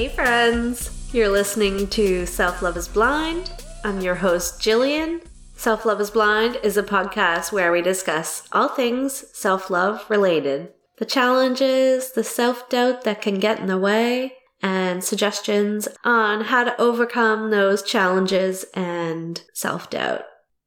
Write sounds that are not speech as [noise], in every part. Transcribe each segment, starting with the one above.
Hey, friends! You're listening to Self Love is Blind. I'm your host, Jillian. Self Love is Blind is a podcast where we discuss all things self love related the challenges, the self doubt that can get in the way, and suggestions on how to overcome those challenges and self doubt.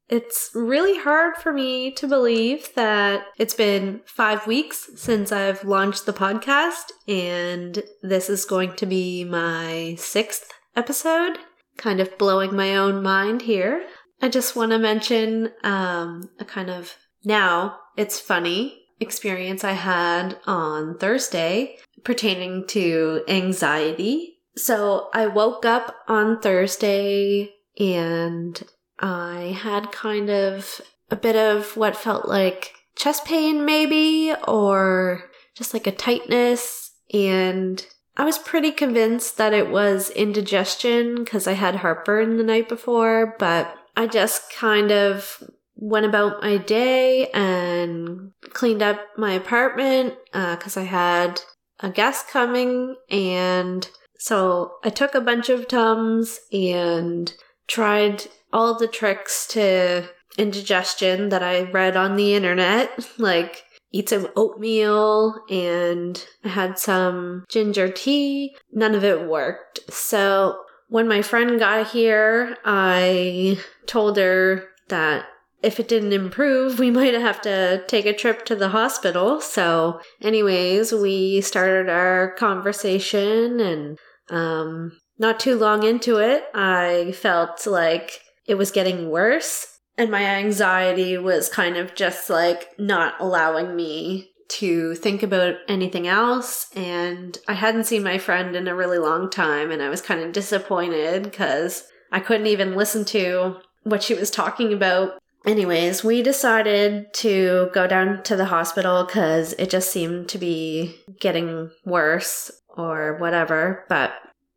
It's really hard for me to believe that it's been five weeks since I've launched the podcast, and this is going to be my sixth episode. Kind of blowing my own mind here. I just want to mention um, a kind of now it's funny experience I had on Thursday pertaining to anxiety. So I woke up on Thursday and I had kind of a bit of what felt like chest pain, maybe, or just like a tightness. And I was pretty convinced that it was indigestion because I had heartburn the night before, but I just kind of went about my day and cleaned up my apartment because uh, I had a guest coming. And so I took a bunch of Tums and tried all the tricks to indigestion that I read on the internet, [laughs] like eat some oatmeal and I had some ginger tea. None of it worked. So when my friend got here, I told her that if it didn't improve, [laughs] we might have to take a trip to the hospital. So, anyways, we started our conversation, and um, not too long into it, I felt like it was getting worse. And my anxiety was kind of just like not allowing me to think about anything else. And I hadn't seen my friend in a really long time. And I was kind of disappointed because I couldn't even listen to what she was talking about. Anyways, we decided to go down to the hospital because it just seemed to be getting worse or whatever. But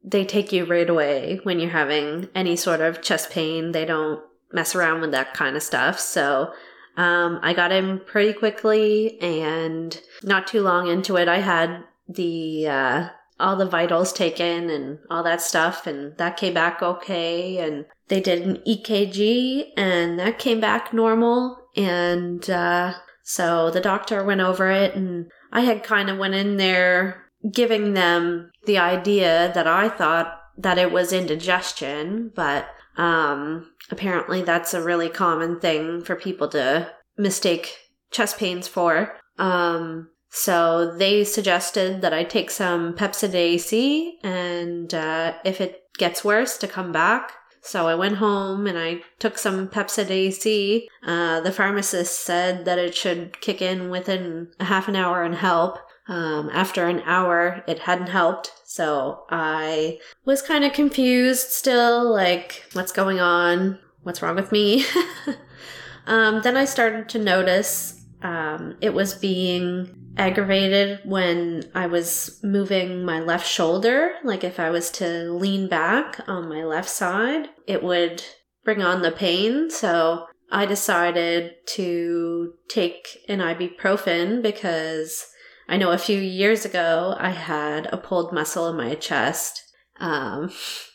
they take you right away when you're having any sort of chest pain. They don't mess around with that kind of stuff. So um, I got in pretty quickly, and not too long into it, I had the uh, all the vitals taken and all that stuff, and that came back okay. And they did an EKG, and that came back normal. And uh, so the doctor went over it, and I had kind of went in there giving them the idea that I thought that it was indigestion, but um, apparently that's a really common thing for people to mistake chest pains for. Um, so they suggested that I take some Pepcid AC and uh, if it gets worse, to come back. So I went home and I took some Pepcid AC. Uh, the pharmacist said that it should kick in within a half an hour and help. Um, after an hour, it hadn't helped. So I was kind of confused still, like, what's going on? What's wrong with me? [laughs] um, then I started to notice um, it was being aggravated when I was moving my left shoulder. Like, if I was to lean back on my left side, it would bring on the pain. So I decided to take an ibuprofen because I know a few years ago I had a pulled muscle in my chest um,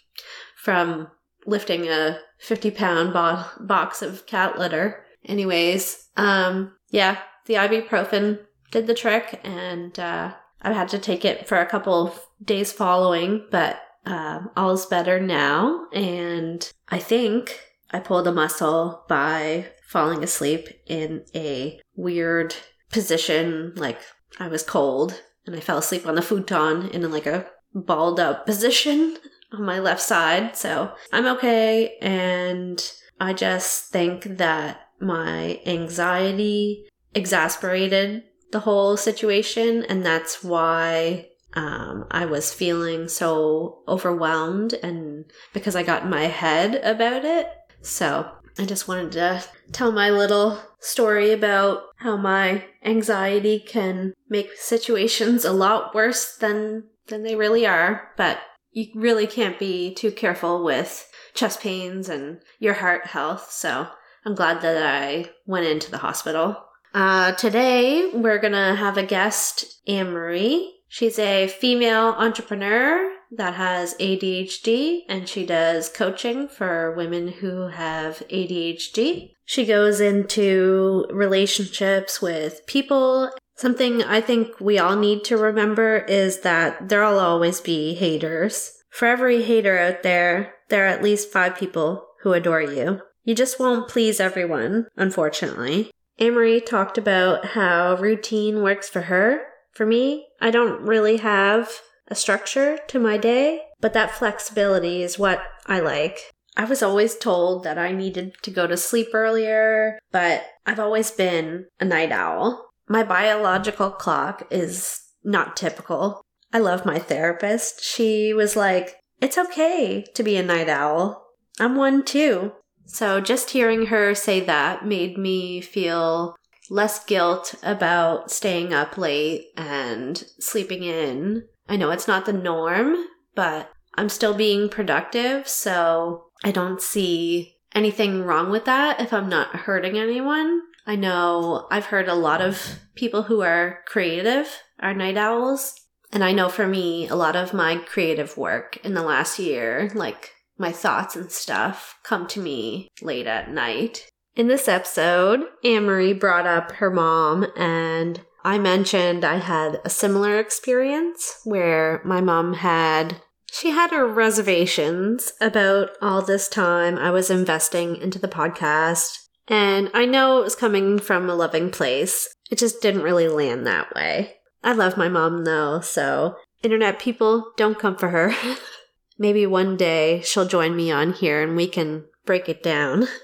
[laughs] from lifting a 50 pound bo- box of cat litter. Anyways, um, yeah, the ibuprofen did the trick and uh, I had to take it for a couple days following, but um, all's better now. And I think I pulled a muscle by falling asleep in a weird position, like I was cold and I fell asleep on the futon in like a balled up [laughs] position on my left side. So I'm okay. And I just think that my anxiety exasperated the whole situation. And that's why um, I was feeling so overwhelmed and because I got in my head about it. So I just wanted to tell my little story about how my anxiety can make situations [laughs] a lot worse than than they really are, but you really can't be too careful with chest pains and your heart health. So I'm glad that I went into the hospital. Uh, today we're gonna have a guest, Anne Marie. She's a female entrepreneur that has ADHD and she does coaching for women who have ADHD. She goes into relationships with people. Something I think we all need to remember is that there'll always be haters. For every hater out there, there are at least five people who adore you. You just won't please everyone, unfortunately. Anne Marie talked about how routine works for her. For me, I don't really have a structure to my day, but that flexibility is what I like. I was always told that I needed to go to sleep earlier, but I've always been a night owl. My biological clock is not typical. I love my therapist. She was like, it's okay to be a night owl. I'm one too. So just hearing her say that made me feel less guilt about staying up late and sleeping in. I know it's not the norm, but I'm still being productive, so I don't see anything wrong with that if I'm not hurting anyone. I know I've heard a lot of people who are creative are night owls. And I know for me, a lot of my creative work in the last year, like my thoughts and stuff come to me late at night. In this episode, Anne Marie brought up her mom, and I mentioned I had a similar experience where my mom had. She had her reservations about all this time I was investing into the podcast. And I know it was coming from a loving place. It just didn't really land that way. I love my mom though, so internet people don't come for her. [laughs] Maybe one day she'll join me on here and we can break it down. [laughs]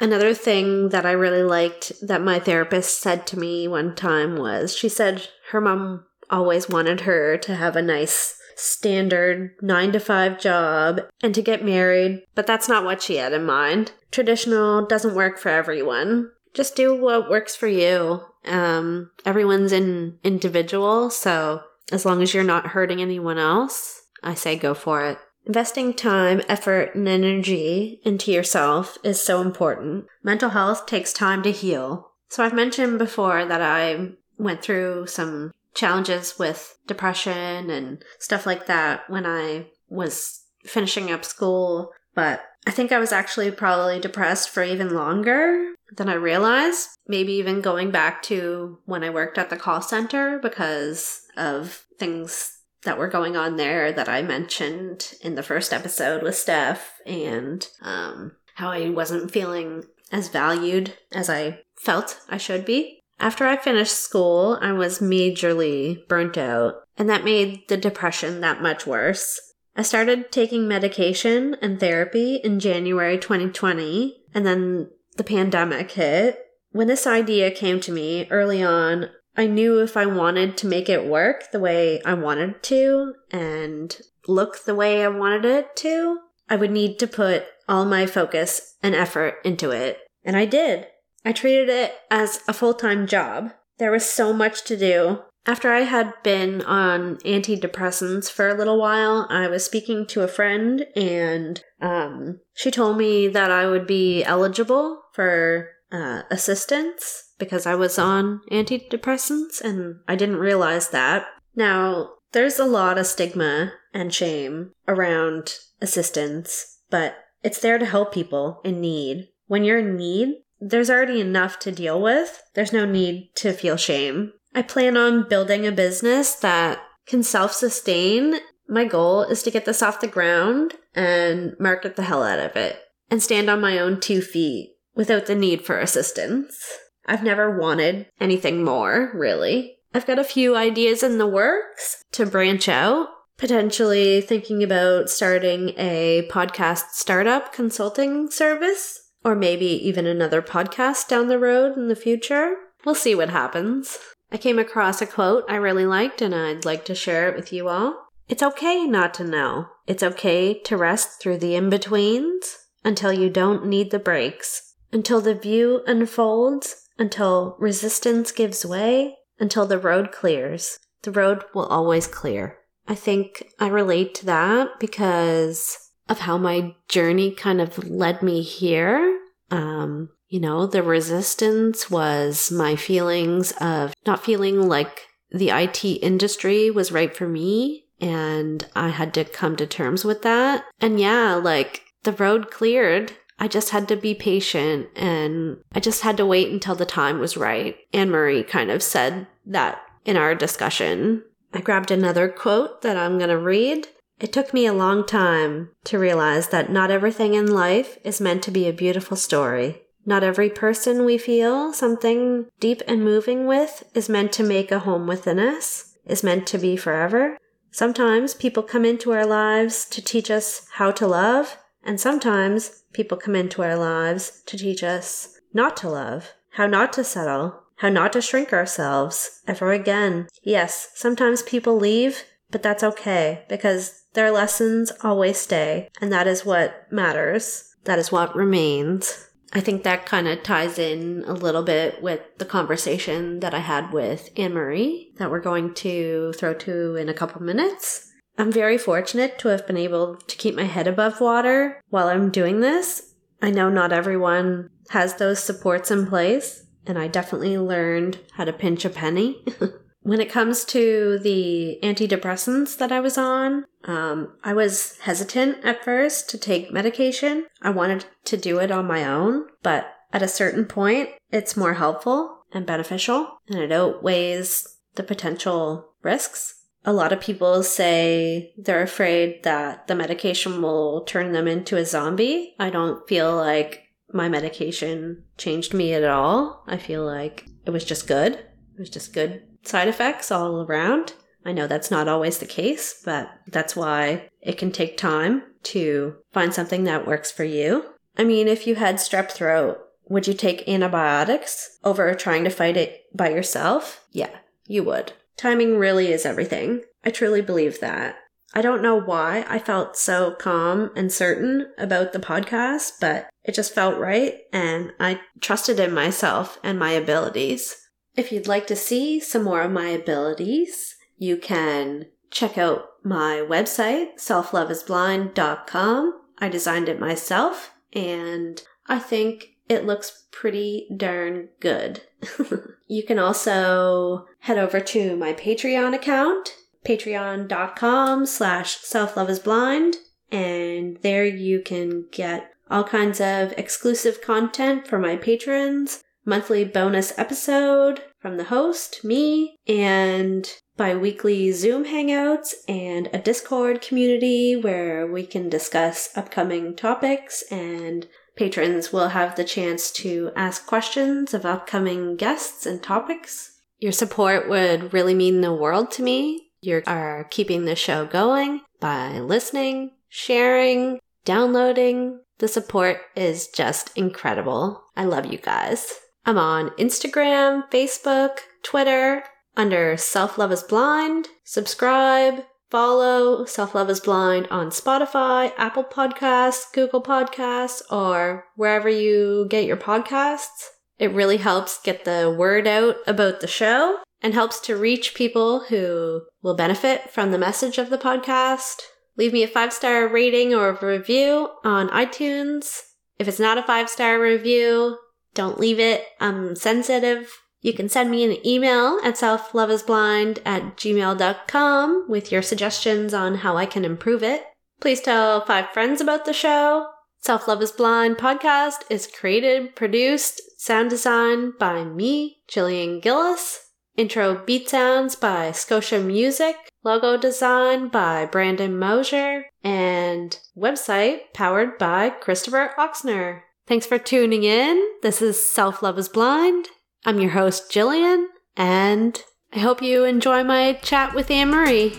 Another thing that I really liked that my therapist said to me one time was she said her mom always wanted her to have a nice standard 9 to 5 job and to get married, but that's not what she had in mind. Traditional doesn't work for everyone. Just do what works for you. Um, everyone's an individual, so as long as you're not hurting anyone else, I say go for it. Investing time, effort, and energy into yourself is so important. Mental health takes time to heal. So I've mentioned before that I went through some challenges with depression and stuff like that when I was finishing up school, but I think I was actually probably depressed for even longer than I realized. Maybe even going back to when I worked at the call center because of things that were going on there that I mentioned in the first episode with Steph and um, how I wasn't feeling as valued as I felt I should be. After I finished school, I was majorly burnt out, and that made the depression that much worse. I started taking medication and therapy in January 2020, and then the pandemic hit. When this idea came to me early on, I knew if I wanted to make it work the way I wanted to and look the way I wanted it to, I would need to put all my focus and effort into it. And I did. I treated it as a full time job. There was so much to do. After I had been on antidepressants for a little while, I was speaking to a friend and um, she told me that I would be eligible for uh, assistance because I was on antidepressants and I didn't realize that. Now, there's a lot of stigma and shame around assistance, but it's there to help people in need. When you're in need, there's already enough to deal with. There's no need to feel shame. I plan on building a business that can self sustain. My goal is to get this off the ground and market the hell out of it and stand on my own two feet without the need for assistance. I've never wanted anything more, really. I've got a few ideas in the works to branch out, potentially thinking about starting a podcast startup consulting service, or maybe even another podcast down the road in the future. We'll see what happens. I came across a quote I really liked and I'd like to share it with you all. It's okay not to know. It's okay to rest through the in betweens until you don't need the breaks, until the view unfolds until resistance gives way, until the road clears. The road will always clear. I think I relate to that because of how my journey kind of led me here. Um, you know, the resistance was my feelings of not feeling like the IT industry was right for me And I had to come to terms with that. And yeah, like the road cleared. I just had to be patient and I just had to wait until the time was right. Anne Marie kind of said that in our discussion. I grabbed another quote that I'm going to read. It took me a long time to realize that not everything in life is meant to be a beautiful story. Not every person we feel something deep and moving with is meant to make a home within us, is meant to be forever. Sometimes people come into our lives to teach us how to love, and sometimes people come into our lives to teach us not to love, how not to settle, how not to shrink ourselves ever again. Yes, sometimes people leave, but that's okay because their lessons always stay, and that is what matters. That is what remains. I think that kind of ties in a little bit with the conversation that I had with Anne Marie that we're going to throw to in a couple minutes. I'm very fortunate to have been able to keep my head above water while I'm doing this. I know not everyone has those supports in place, and I definitely learned how to pinch a penny. [laughs] when it comes to the antidepressants that I was on, um, I was hesitant at first to take medication. I wanted to do it on my own, but at a certain point, it's more helpful and beneficial, and it outweighs the potential risks. A lot of people say they're afraid that the medication will turn them into a zombie. I don't feel like my medication changed me at all. I feel like it was just good. It was just good side effects all around. I know that's not always the case, but that's why it can take time to find something that works for you. I mean, if you had strep throat, would you take antibiotics over trying to fight it by yourself? Yeah, you would. Timing really is everything. I truly believe that. I don't know why I felt so calm and certain about the podcast, but it just felt right and I trusted in myself and my abilities. If you'd like to see some more of my abilities, you can check out my website, selfloveisblind.com. I designed it myself and I think it looks pretty darn good. [laughs] you can also head over to my Patreon account patreon.com slash selfloveisblind and there you can get all kinds of exclusive content for my patrons monthly bonus episode from the host me and bi-weekly zoom hangouts and a discord community where we can discuss upcoming topics and patrons will have the chance to ask questions of upcoming guests and topics your support would really mean the world to me you are keeping the show going by listening, sharing, downloading. The support is just incredible. I love you guys. I'm on Instagram, Facebook, Twitter under Self Love is Blind. Subscribe, follow Self Love is Blind on Spotify, Apple Podcasts, Google Podcasts, or wherever you get your podcasts. It really helps get the word out about the show and helps to reach people who will benefit from the message of the podcast. Leave me a five star rating or review on iTunes. If it's not a five star review, don't leave it. I'm sensitive. You can send me an email at selfloveisblind at gmail.com with your suggestions on how I can improve it. Please tell five friends about the show. Self Love is Blind podcast is created, produced, sound designed by me, Jillian Gillis. Intro beat sounds by Scotia Music, logo design by Brandon Mosier, and website powered by Christopher Oxner. Thanks for tuning in. This is Self Love is Blind. I'm your host, Jillian, and I hope you enjoy my chat with Anne Marie.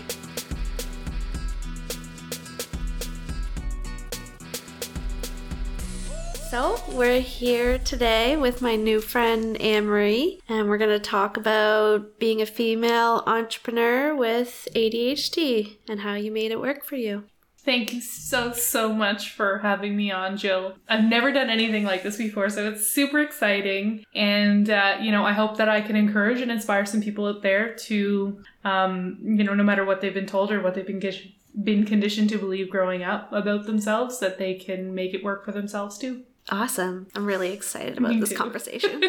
So, we're here today with my new friend Anne Marie, and we're going to talk about being a female entrepreneur with ADHD and how you made it work for you. Thank you so, so much for having me on, Jill. I've never done anything like this before, so it's super exciting. And, uh, you know, I hope that I can encourage and inspire some people out there to, um, you know, no matter what they've been told or what they've been been conditioned to believe growing up about themselves, that they can make it work for themselves too. Awesome. I'm really excited about Me this too. conversation.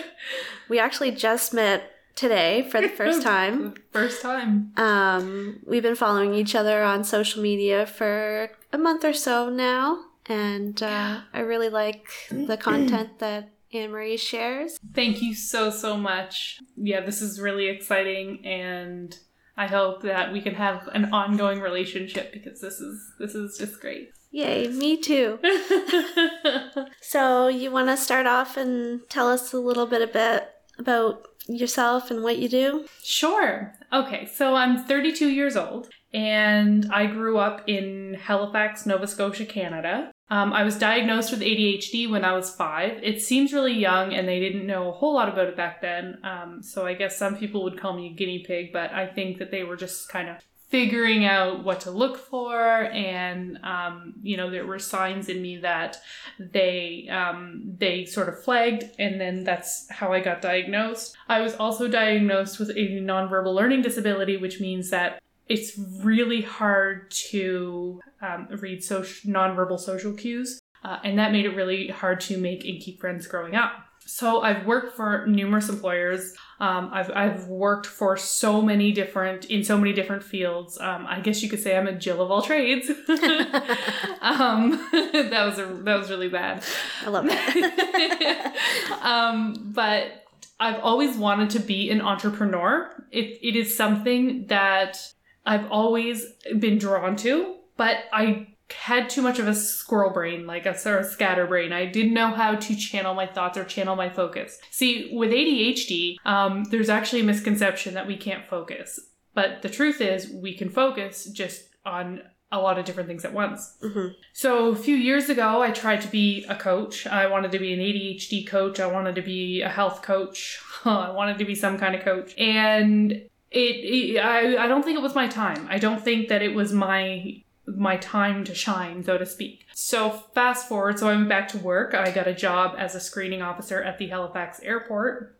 [laughs] we actually just met today for the [laughs] first time. First time. Um, we've been following each other on social media for a month or so now, and uh, I really like the [clears throat] content that Anne Marie shares. Thank you so, so much. Yeah, this is really exciting and I hope that we can have an ongoing relationship because this is this is just great. Yay, me too. [laughs] so, you want to start off and tell us a little bit about about yourself and what you do? Sure. Okay, so I'm 32 years old and I grew up in Halifax, Nova Scotia, Canada. Um, I was diagnosed with ADHD when I was five. It seems really young, and they didn't know a whole lot about it back then. Um, so I guess some people would call me a guinea pig, but I think that they were just kind of figuring out what to look for. And um, you know there were signs in me that they um, they sort of flagged and then that's how i got diagnosed. I was also diagnosed with a nonverbal learning disability which means that it's really hard to um, read social nonverbal social cues uh, and that made it really hard to make and keep friends growing up. So I've worked for numerous employers. Um, I've I've worked for so many different in so many different fields. Um, I guess you could say I'm a Jill of all trades. [laughs] um, [laughs] that was a, that was really bad. I love it. [laughs] um, but I've always wanted to be an entrepreneur. It it is something that I've always been drawn to, but I had too much of a squirrel brain, like a sort of scatter brain. I didn't know how to channel my thoughts or channel my focus. See, with ADHD, um, there's actually a misconception that we can't focus. But the truth is, we can focus just on a lot of different things at once. Mhm. So a few years ago, I tried to be a coach. I wanted to be an ADHD coach. I wanted to be a health coach. [laughs] I wanted to be some kind of coach. And it, it I, I don't think it was my time. I don't think that it was my my time to shine, so to speak. So fast forward, so I went back to work. I got a job as a screening officer at the Halifax airport,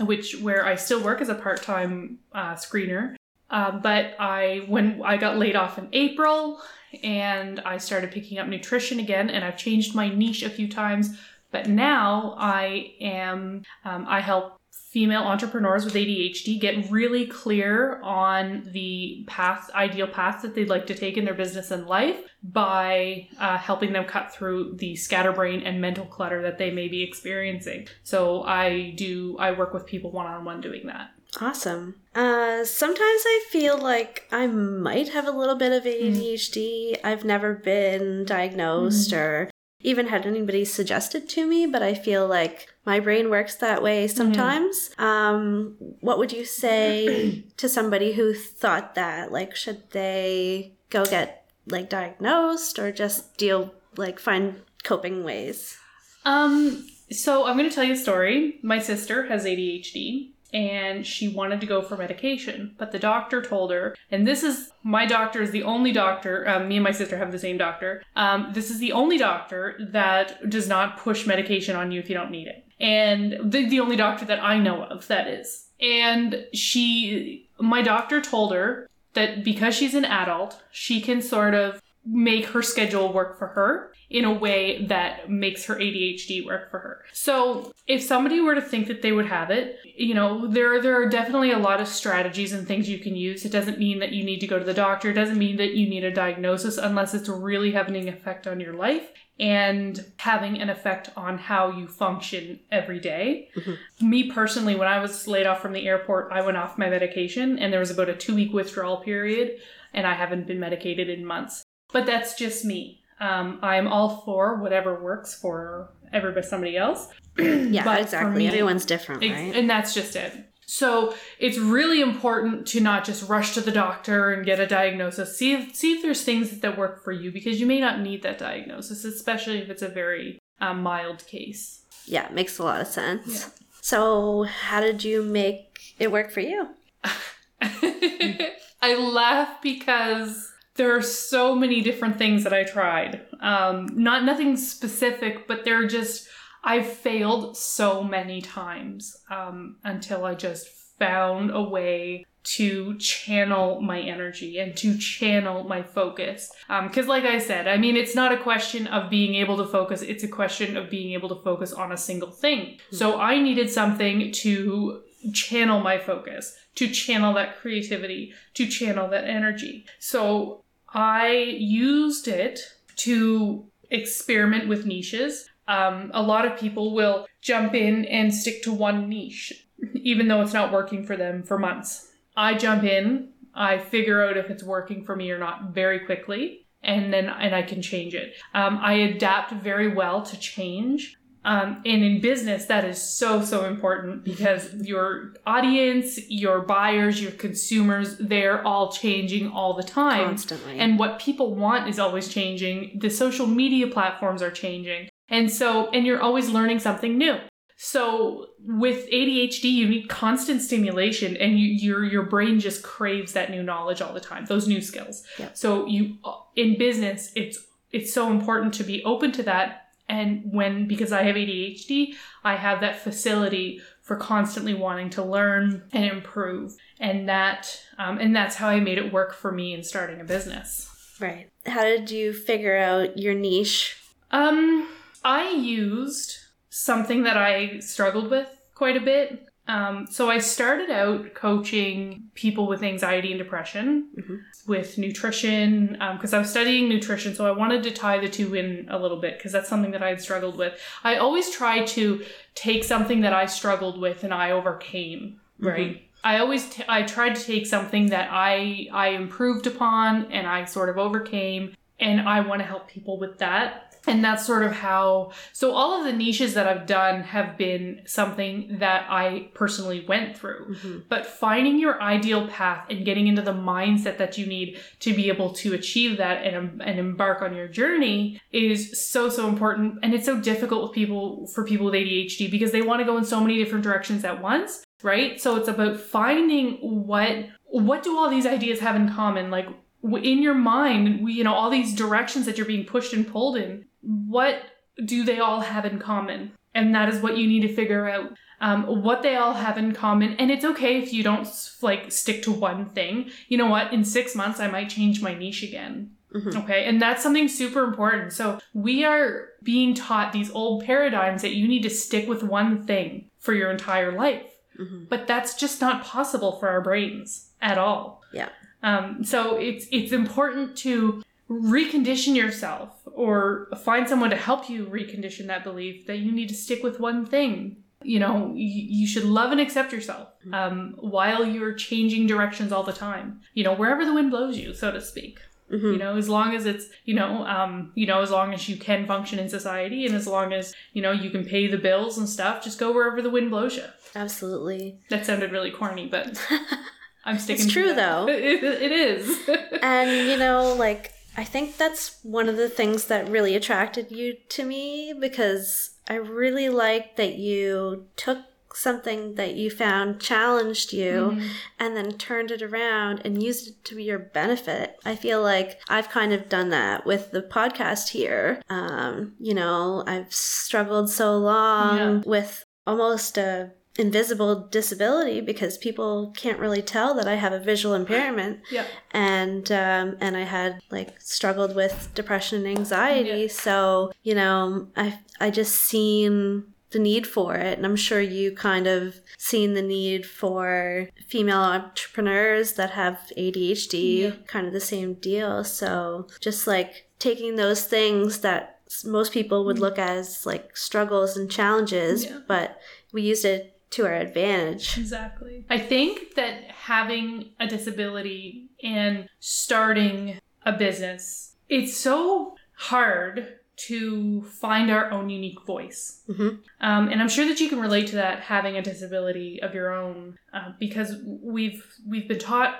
which where I still work as a part-time uh, screener. Uh, but I when I got laid off in April, and I started picking up nutrition again, and I've changed my niche a few times. But now I am um, I help female entrepreneurs with ADHD get really clear on the path, ideal path that they'd like to take in their business and life by uh, helping them cut through the scatterbrain and mental clutter that they may be experiencing. So I do, I work with people one on one doing that. Awesome. Uh, sometimes I feel like I might have a little bit of ADHD. I've never been diagnosed or even had anybody suggested to me, but I feel like my brain works that way sometimes. Um, what would you say [clears throat] to somebody who thought that? Like, should they go get like diagnosed or just deal like find coping ways? Um, so I'm going to tell you a story. My sister has ADHD and she wanted to go for medication, but the doctor told her, and this is my doctor is the only doctor, um, me and my sister have the same doctor. Um, this is the only doctor that does not push medication on you if you don't need it. And the, the only doctor that I know of that is. And she, my doctor told her that because she's an adult, she can sort of make her schedule work for her in a way that makes her ADHD work for her. So, if somebody were to think that they would have it, you know, there there are definitely a lot of strategies and things you can use. It doesn't mean that you need to go to the doctor. It doesn't mean that you need a diagnosis unless it's really having an effect on your life and having an effect on how you function every day. Mm-hmm. Me personally, when I was laid off from the airport, I went off my medication and there was about a 2-week withdrawal period and I haven't been medicated in months. But that's just me. Um, I'm all for whatever works for everybody, somebody else. [clears throat] Yeah, But exactly. me- Everyone's different, Ex- right? And that's just it. So it's really important to not just rush to the doctor and get a diagnosis. See if see if there's things that work for you because you may not need that diagnosis, especially if it's a very um, mild case. Yeah, it makes a lot of sense. Yeah. So, how did you make it work for you? [laughs] I laugh because there are so many different things that I tried. Um, not nothing specific, but they're just I've failed so many times um, until I just found a way to channel my energy and to channel my focus. Because, like I said, I mean, it's not a question of being able to focus, it's a question of being able to focus on a single thing. So, I needed something to channel my focus, to channel that creativity, to channel that energy. So I used it to experiment with niches. Um, a lot of people will jump in and stick to one niche, even though it's not working for them for months. I jump in, I figure out if it's working for me or not very quickly, and then and I can change it. Um, I adapt very well to change. Um, and in business, that is so, so important because your audience, your buyers, your consumers, they're all changing all the time. Constantly. And what people want is always changing. The social media platforms are changing. And so, and you're always learning something new. So with ADHD, you need constant stimulation, and you, your your brain just craves that new knowledge all the time, those new skills. Yeah. So you in business, it's it's so important to be open to that. And when because I have ADHD, I have that facility for constantly wanting to learn and improve, and that um, and that's how I made it work for me in starting a business. right. How did you figure out your niche? Um, I used something that I struggled with quite a bit. Um, so I started out coaching people with anxiety and depression Mhm. with nutrition because I was studying nutrition. So I wanted to tie the two in a little bit because that's something that I had struggled with. I always try to take something that I struggled with and I overcame, right? I always t- I tried to take something that I I improved upon and I sort of overcame and I want to help people with that. And that's sort of how so all of the niches that I've done have been something that I personally went through. Mhm. But finding your ideal path and getting into the mindset that you need to be able to achieve that and, and embark on your journey is so so important and it's so difficult with people for people with ADHD because they want to go in so many different directions at once, right? So it's about finding what what do all these ideas have in common like in your mind, you know, all these directions that you're being pushed and pulled in, what do they all have in common? And that is what you need to figure out. Um, what they all have in common. And it's okay if you don't like stick to one thing. You know what? In six months, I might change my niche again. Mhm. Okay. And that's something super important. So we are being taught these old paradigms that you need to stick with one thing for your entire life. Mhm. But that's just not possible for our brains at all. Yeah. Um, so it's it's important to recondition yourself or find someone to help you recondition that belief that you need to stick with one thing. You know, you, you should love and accept yourself um, while you're changing directions all the time. You know, wherever the wind blows you, so to speak. Mhm. You know, as long as it's you know, um, you know, as long as you can function in society and as long as you know you can pay the bills and stuff, just go wherever the wind blows you. Absolutely. That sounded really corny, but [laughs] I'm sticking. It's true, though. [laughs] It, it is. [laughs] and you know like i think that's one of the things that really attracted you to me because i really like that you took something that you found challenged you Mhm. and then turned it around and used it to your benefit i feel like i've kind of done that with the podcast here um you know i've struggled so long Yeah. with almost a invisible disability because people can't really tell that I have a visual impairment Yeah. and um, and I had like struggled with depression and anxiety. Yeah. So you know, I I just seen the need for it, and I'm sure you kind of seen the need for female entrepreneurs that have ADHD, Yeah. kind of the same deal. So just like taking those things that most people would look as like struggles and challenges, Yeah. but we used it to our advantage. Exactly. I think that having a disability and starting a business, it's so hard to find our own unique voice. Mhm. Um, and I'm sure that you can relate to that having a disability of your own, uh, because we've we've been taught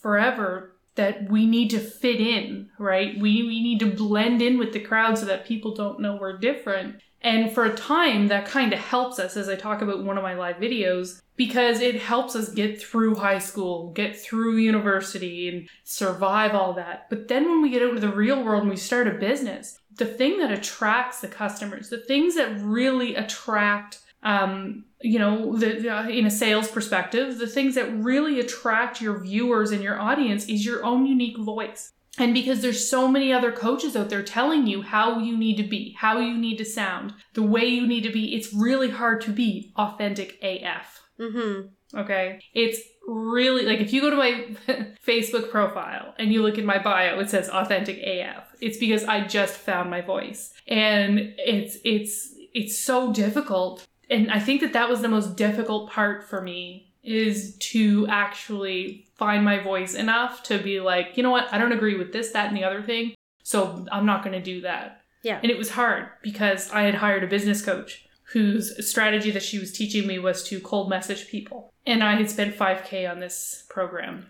forever that we need to fit in, right? We we need to blend in with the crowd so that people don't know we're different. And for a time, that kind of helps us, as I talk about one of my live videos, because it helps us get through high school, get through university, and survive all that. But then when we get out into the real world and we start a business, the thing that attracts the customers, the things that really attract, um, you know, the, uh, in a sales perspective, the things that really attract your viewers and your audience is your own unique voice. And because there's so many other coaches out there telling you how you need to be, how you need to sound, the way you need to be, it's really hard to be authentic AF. Mm-hmm. Okay. It's really like if you go to my [laughs] Facebook profile and you look at my bio, it says authentic AF. It's because I just found my voice. And it's it's it's so difficult. And I think that that was the most difficult part for me is to actually find my voice enough to be like, you know what? I don't agree with this, that, and the other thing. So I'm not going to do that. Yeah. And it was hard because I had hired a business coach whose strategy that she was teaching me was to cold message people. And I had spent 5K on this program.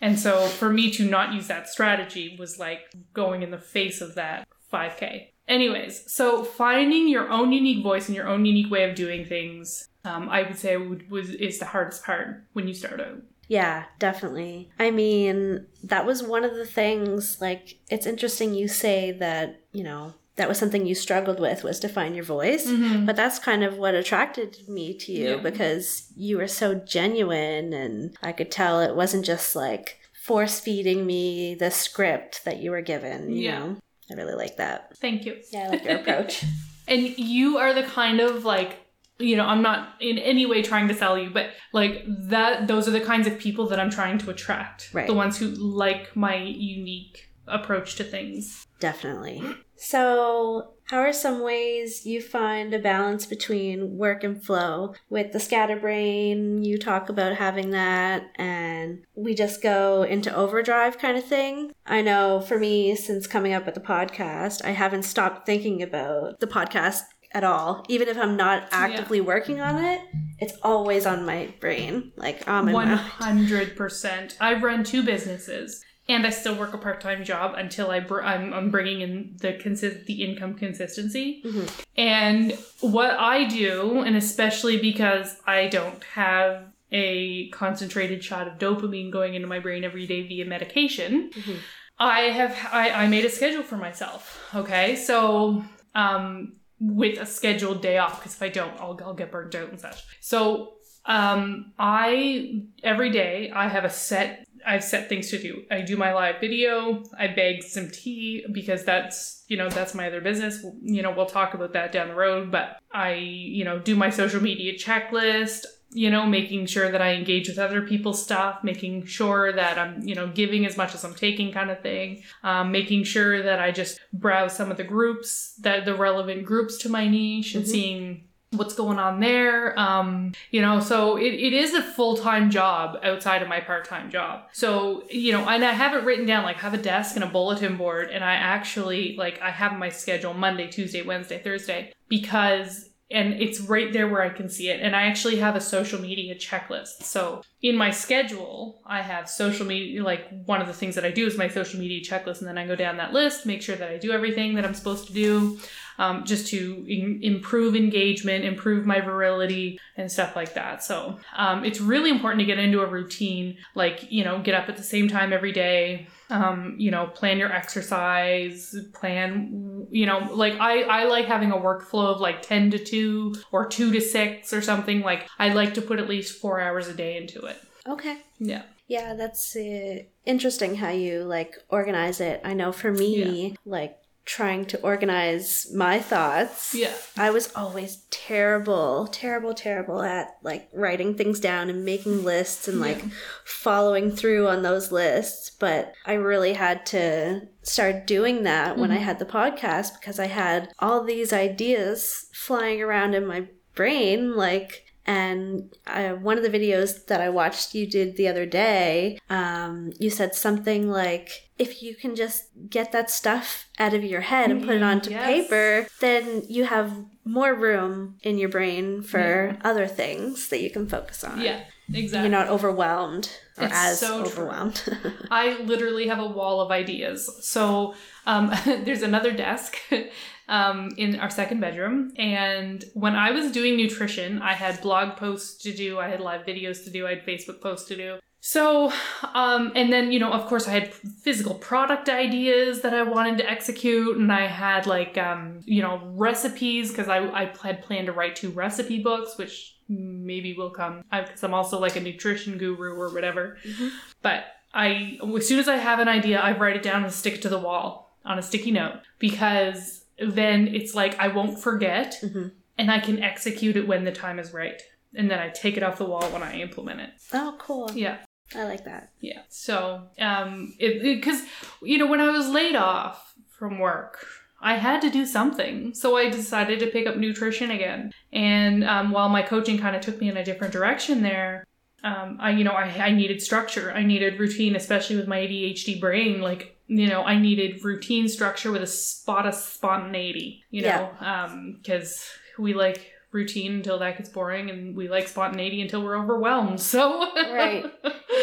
And so for me to not use that strategy was like going in the face of that 5K. Anyways, so finding your own unique voice and your own unique way of doing things, um, I would say would, was is the hardest part when you start out. Yeah, definitely. I mean, that was one of the things, like, it's interesting you say that, you know, that was something you struggled with was to find your voice. Mm-hmm. But that's kind of what attracted me to you Yeah. because you were so genuine and I could tell it wasn't just like force feeding me the script that you were given, you Yeah. know. I really like that. Thank you. Yeah, I like your approach. [laughs] [laughs] And you are the kind of like, you know, I'm not in any way trying to sell you, but like that, those are the kinds of people that I'm trying to attract. Right. The ones who like my unique approach to things. Definitely. So, how are some ways you find a balance between work and flow? With the scatterbrain, you talk about having that, and we just go into overdrive kind of thing. I know for me, since coming up with the podcast, I haven't stopped thinking about the podcast at all. Even if I'm not actively working on it, it's always on my brain, like on my One mind. hundred percent. I've run two businesses, and I still work a part time job until I br- I'm, I'm bringing in the consist the income consistency. Mhm. And what I do, and especially because I don't have a concentrated shot of dopamine going into my brain every day via medication, Mhm. I have I, I made a schedule for myself. Okay, so um, with a scheduled day off because if I don't, I'll I'll get burnt out and such. So um, I every day I have a set. I've set things to do. I do my live video. I bag some tea because that's you know that's my other business. You know we'll talk about that down the road. But I you know do my social media checklist you know, making sure that I engage with other people's stuff, making sure that I'm, you know, giving as much as I'm taking kind of thing, um, making sure that I just browse some of the groups, that the relevant groups to my niche and Mhm. seeing what's going on there. Um, you know, so it, it is a full-time job outside of my part-time job. So, you know, and I have it written down, like have a desk and a bulletin board. And I actually, like, I have my schedule Monday, Tuesday, Wednesday, Thursday, because and it's right there where I can see it. And I actually have a social media checklist. So in my schedule, I have social media, like one of the things that I do is my social media checklist. And then I go down that list, make sure that I do everything that I'm supposed to do, um, just to in- improve engagement, improve my virility, and stuff like that. So um, it's really important to get into a routine, like, you know, get up at the same time every day. Um, you know, plan your exercise, plan, you know, like I, I like having a workflow of like 10 to 2 or 2 to 6 or something. Like I like to put at least four hours a day into it. Okay. Yeah. Yeah, that's uh, interesting how you like organize it. I know for me, like trying to organize my thoughts, Yeah. I was always terrible, terrible, terrible at like writing things down and making lists and like Yeah. following through on those lists. But I really had to start doing that when I Mhm. had the podcast because I had all these ideas flying around in my brain, like. And I, one of the videos that I watched you did the other day, um, you said something like, if you can just get that stuff out of your head and put it onto Yes. paper, then you have more room in your brain for Yeah. other things that you can focus on. Yeah. Exactly. You're not overwhelmed or It's as so overwhelmed. [laughs] I literally have a wall of ideas. So um, [laughs] there's another desk [laughs] um, in our second bedroom. And when I was doing nutrition, I had blog posts to do, I had live videos to do, I had Facebook posts to do. So, um, and then, you know, of course, I had physical product ideas that I wanted to execute, and I had like, um, you know, recipes because I, I had planned to write two recipe books, which maybe will come because I'm also like a nutrition guru or whatever. Mhm. But I, as soon as I have an idea, I write it down and stick it to the wall on a sticky note because then it's like I won't forget Mhm. and I can execute it when the time is right. and then I take it off the wall when I implement it. Oh, cool. Yeah. I like that. Yeah. So, um, it because you know when I was laid off from work, I had to do something. So I decided to pick up nutrition again. And um, while my coaching kind of took me in a different direction there, um, I you know I I needed structure. I needed routine, especially with my ADHD brain. Like you know I needed routine structure with a spot of spontaneity. You know, because um, we like routine until that gets boring and we like spontaneity until we're overwhelmed so Right.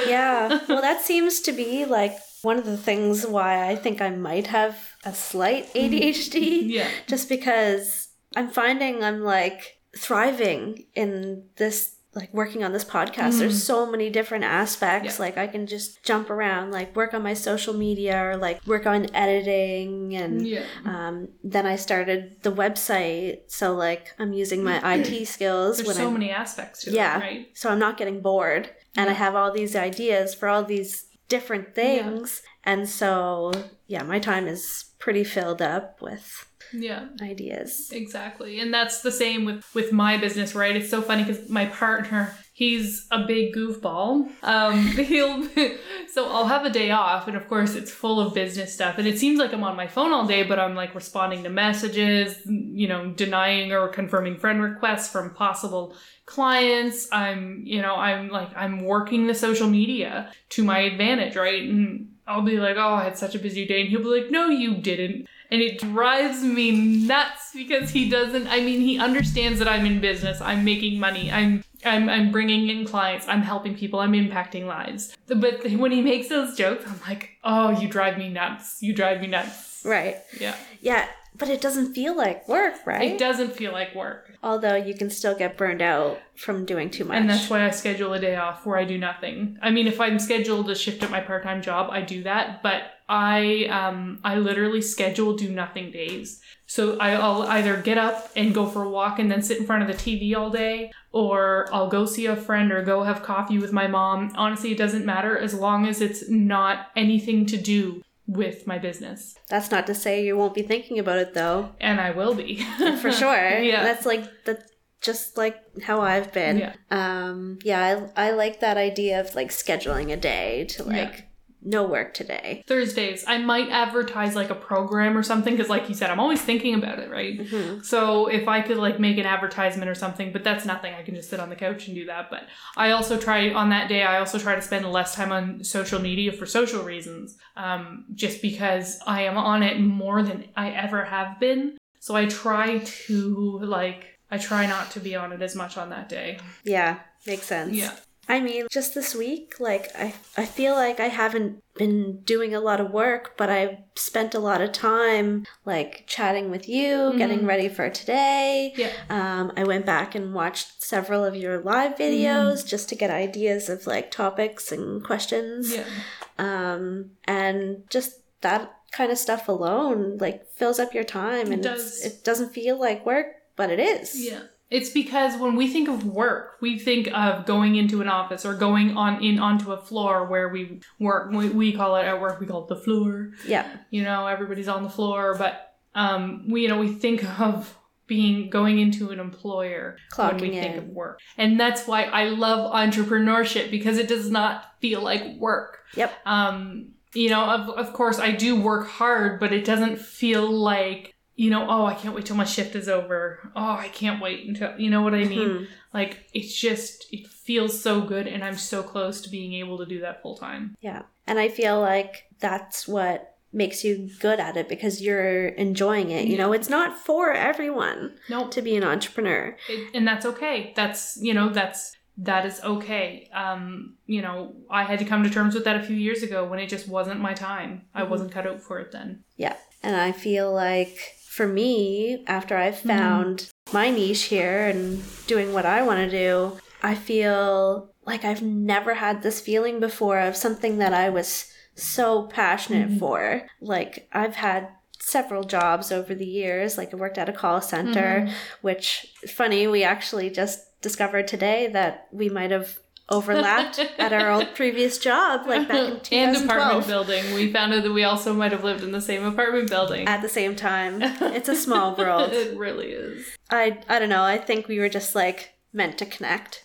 Yeah. Well, that seems to be like one of the things why I think I might have a slight [laughs] mm-hmm. ADHD. yeah Just because I'm finding I'm like thriving in this like working on this podcast there's so many different aspects. Yeah. like i can just jump around like work on my social media or like work on editing and yeah. um, then i started the website. So like i'm using my [clears throat] it skills there's so i'm many aspects to yeah. it right? So i'm not getting bored. And i have all these ideas for all these different things. And so yeah my time is pretty filled up with yeah. ideas. Exactly. And that's the same with with my business right? It's so funny because my partner he's a big goofball. Um [laughs] he'll so i'll have a day off and of course it's full of business stuff. And it seems like i'm on my phone all day but i'm like responding to messages you know denying or confirming friend requests from possible clients. I'm you know i'm like i'm working the social media to my advantage right? And i'll be like oh i had such a busy day. And he'll be like no you didn't and it drives me nuts because he doesn't i mean he understands that i'm in business i'm making money i'm i'm, I'm bringing in clients i'm helping people i'm impacting lives. But when he makes those jokes i'm like oh you drive me nuts you drive me nuts. Right. Yeah. Yeah but it doesn't feel like work right? It doesn't feel like work although you can still get burned out from doing too much And that's why I schedule a day off where I do nothing. I mean, if I'm scheduled to shift at my part-time job, I do that, but I um I literally schedule do nothing days. So I'll either get up and go for a walk and then sit in front of the TV all day, or I'll go see a friend or go have coffee with my mom. Honestly, it doesn't matter as long as it's not anything to do with my business. that's not to say you won't be thinking about it though And I will be. [laughs] for sure [laughs] Yeah. that's like the just like how i've been Yeah. um yeah I, I like that idea of like scheduling a day to like no work today Thursdays, I might advertise like a program or something because, like you said, I'm always thinking about it, right? So if I could like make an advertisement or something, but that's nothing. I can just sit on the couch and do that. But I also try on that day. I also try to spend less time on social media for social reasons, um, just because I am on it more than I ever have been. So I try to like I try not to be on it as much on that day. yeah makes sense Yeah. I mean, just this week, like I, I feel like I haven't been doing a lot of work, but I've spent a lot of time like chatting with you, getting ready for today. Yeah. Um, I went back and watched several of your live videos just to get ideas of like topics and questions. Yeah. Um, and just that kind of stuff alone like fills up your time, It and does. It doesn't feel like work, but it is. Yeah. It's because when we think of work, we think of going into an office or going on in onto a floor where we work. We, we call it at work, we call it the floor. Yeah. You know, everybody's on the floor, but um, we you know we think [laughs] of being going into an employer when we Clocking think of work, and that's why I love entrepreneurship because it does not feel like work. Yep. Um, you know, of of course I do work hard, but it doesn't feel like you know, oh, I can't wait till my shift is over. Oh, I can't wait until you know what I mean. Mhm. Like it's just it feels so good, and I'm so close to being able to do that full time. Yeah. And I feel like that's what makes you good at it because you're enjoying it. You know, it's not for everyone Nope. to be an entrepreneur. It, and that's okay. That's you know that's that is okay. Um, you know, I had to come to terms with that a few years ago when it just wasn't my time. I Mhm. wasn't cut out for it then. Yeah. And I feel like for me, after I've found my niche here and doing what I want to do, I feel like I've never had this feeling before of something that I was so passionate Mhm. for. Like, I've had several jobs over the years. Like, I worked at a call center, which, funny, we actually just discovered today that we might have overlapped at our old [laughs] previous job, like back in [laughs] and apartment building. We found out that we also might have lived in the same apartment building. at the same time. [laughs] It's a small world. it really is. I I don't know. I think we were just like meant to connect.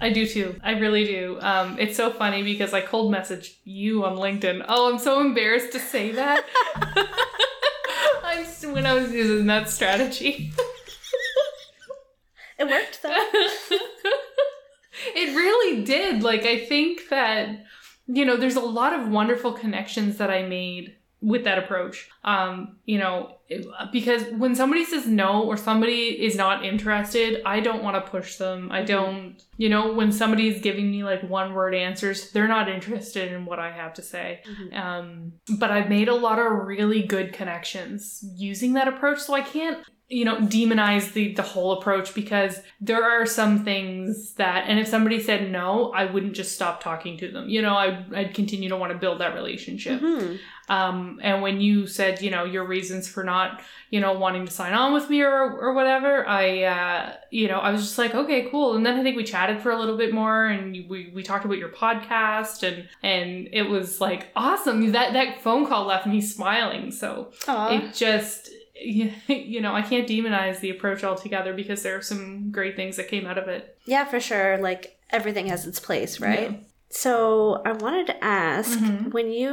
I do too. I really do. Um, it's so funny because I cold messaged you on LinkedIn. Oh, I'm so embarrassed to say that. I, when I was using that strategy. It worked though. It really did. Like, I think that, you know, there's a lot of wonderful connections that I made with that approach. Um, you know, it- because when somebody says no or somebody is not interested, I don't want to push them. I don't, you know, when somebody's giving me like one word answers, they're not interested in what I have to say. Um, but I've made a lot of really good connections using that approach. So I can't, you know, demonize the, the whole approach because there are some things that, and if somebody said no, I wouldn't just stop talking to them. You know, I, I'd continue to want to build that relationship. Mhm. Um, and when you said, you know, your reasons for not, you know, wanting to sign on with me or, or whatever, I, uh, you know, I was just like, okay, cool. And then I think we chatted for a little bit more and we, we talked about your podcast and, and it was like awesome. That, that phone call left me smiling. So Aw. it just, [laughs] you know, I can't demonize the approach altogether because there are some great things that came out of it. yeah, for sure. Like everything has its place, right? Yeah. So I wanted to ask Mhm. when you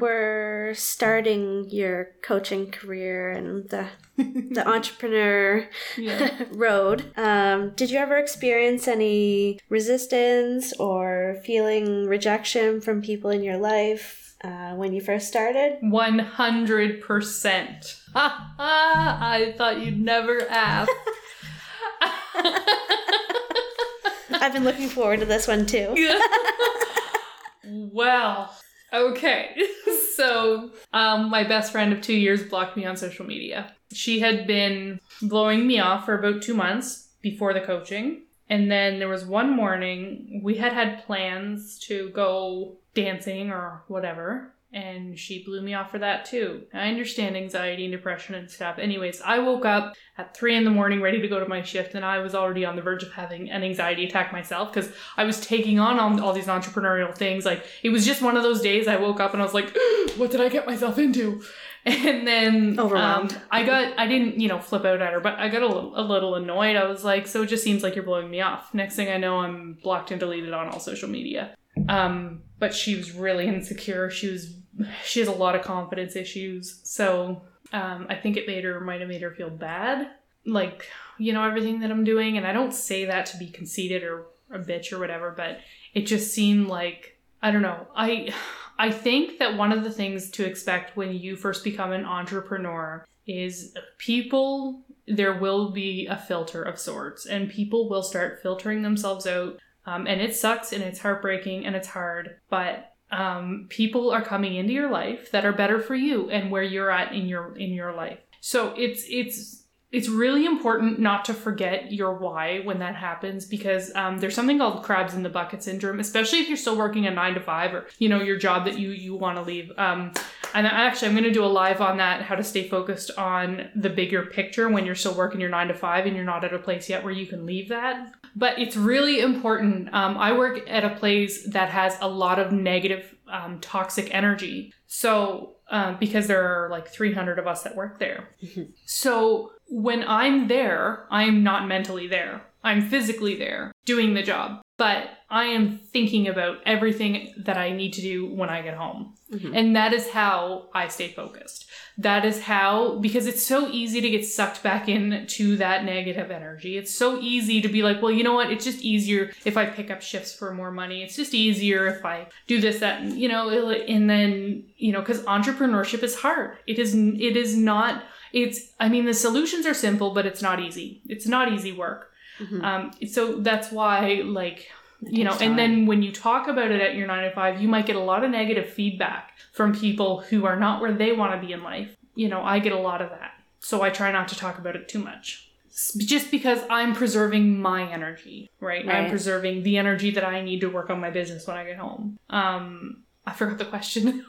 were starting your coaching career and the [laughs] the entrepreneur Yeah. [laughs] road, um, did you ever experience any resistance or feeling rejection from people in your life uh, when you first started? 100%. Ha ha! I thought you'd never ask. [laughs] [laughs] I've been looking forward to this one too. [laughs] well, okay. So, um, my best friend of two years blocked me on social media. She had been blowing me off for about two months before the coaching. And then there was one morning we had had plans to go dancing or whatever. And she blew me off for that too. I understand anxiety and depression and stuff. Anyways, I woke up at three in the morning ready to go to my shift, and I was already on the verge of having an anxiety attack myself because I was taking on all, all these entrepreneurial things. Like, it was just one of those days I woke up and I was like, [gasps] what did I get myself into? [laughs] And then Overwhelmed. um, I got, I didn't, you know, flip out at her, but I got a little, a little annoyed. I was like, so it just seems like you're blowing me off. Next thing I know, I'm blocked and deleted on all social media. Um, but she was really [laughs] insecure. She was, she has a lot of confidence issues. So um, I think it made her, might have made her feel bad. Like, you know, everything that I'm doing. And I don't say that to be conceited or a bitch or whatever, but it just seemed like, I don't know. I, I think that one of the things to expect when you first become an entrepreneur is people, there will be a filter of sorts, and people will start filtering themselves out. Um, and it sucks and it's heartbreaking and it's hard, but um, people are coming into your life that are better for you and where you're at in your in your life. So it's it's it's really important not to forget your why when that happens because um, there's something called crabs in the bucket syndrome especially if you're still working a nine to five or you know your job that you you want to leave. Um, and actually i'm going to do a live on that how to stay focused on the bigger picture when you're still working your nine to five and you're not at a place yet where you can leave that. But it's really important um, i work at a place that has a lot of negative um, toxic energy. So um, because there are like 300 of us that work there. So when I'm there, I'm not mentally there. I'm physically there doing the job, but I am thinking about everything that I need to do when I get home. Mhm. And that is how I stay focused. That is how, because it's so easy to get sucked back into that negative energy. It's so easy to be like, well, you know what? It's just easier if I pick up shifts for more money. It's just easier if I do this, that, and, you know, and then, you know, because entrepreneurship is hard. It is, it is not, it's, I mean, the solutions are simple, but it's not easy. It's not easy work. Mhm. Um, so that's why, like, you know, takes and then when you talk about it at your nine to five, you might get a lot of negative feedback from people who are not where they want to be in life. You know, I get a lot of that. So I try not to talk about it too much. Just because I'm preserving my energy, right? I'm preserving the energy that I need to work on my business when I get home. Um, I forgot the question.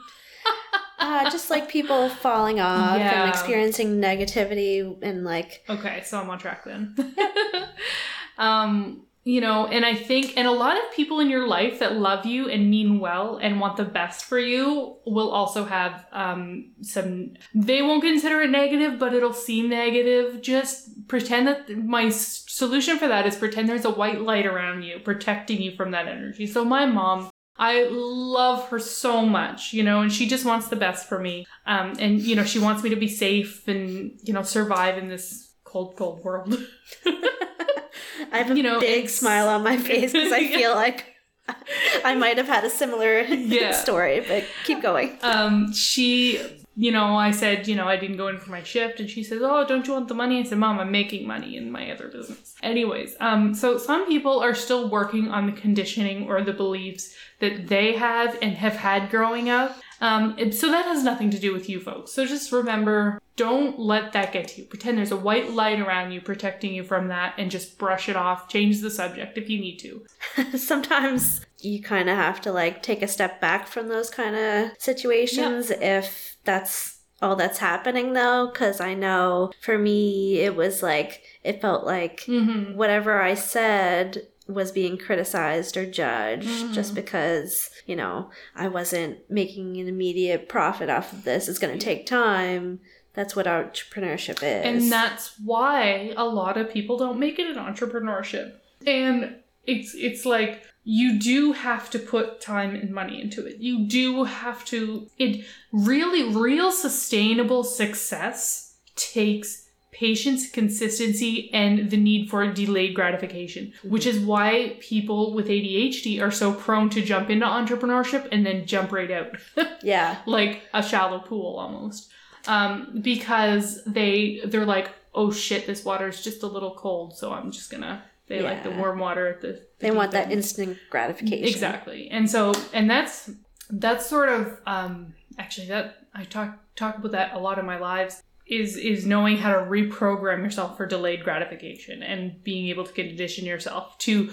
[laughs] uh, just like people falling off Yeah. and experiencing negativity and like Okay, so I'm on track then. [laughs] um, you know, and I think, and a lot of people in your life that love you and mean well and want the best for you will also have um, some, they won't consider it negative, but it'll seem negative. Just pretend that my solution for that is pretend there's a white light around you, protecting you from that energy. So my mom, I love her so much, you know, and she just wants the best for me. Um, and you know, she wants me to be safe and you know survive in this cold, cold world. [laughs] I have a You know, big smile on my face because I [laughs] Yeah. feel like I might have had a similar [laughs] Yeah. story, but keep going. um, she, you know, I said, you know, I didn't go in for my shift, and she says, "Oh, don't you want the money?" I said, "Mom, I'm making money in my other business." Anyways, um, so some people are still working on the conditioning or the beliefs that they have and have had growing up. Um, and so that has nothing to do with you folks. So just remember, don't let that get to you. Pretend there's a white light around you protecting you from that, and just brush it off. Change the subject if you need to. [laughs] Sometimes you kind of have to like take a step back from those kind of situations if that's all that's happening though because i know for me it was like it felt like Mm-hmm. whatever i said was being criticized or judged Mhm. just because you know i wasn't making an immediate profit off of this it's going to take time that's what entrepreneurship is And that's why a lot of people don't make it in entrepreneurship. And it's it's like you do have to put time and money into it. You do have to it really real sustainable success takes patience, consistency and the need for delayed gratification, which is why people with ADHD are so prone to jump into entrepreneurship and then jump right out. [laughs] Yeah. Like a shallow pool almost. Um, because they they're like oh shit this water is just a little cold so i'm just gonna they like the warm water at the, the they want that instant gratification. Exactly. And so and that's that's sort of um actually that i talk talk about that a lot in my lives is is knowing how to reprogram yourself for delayed gratification and being able to condition yourself to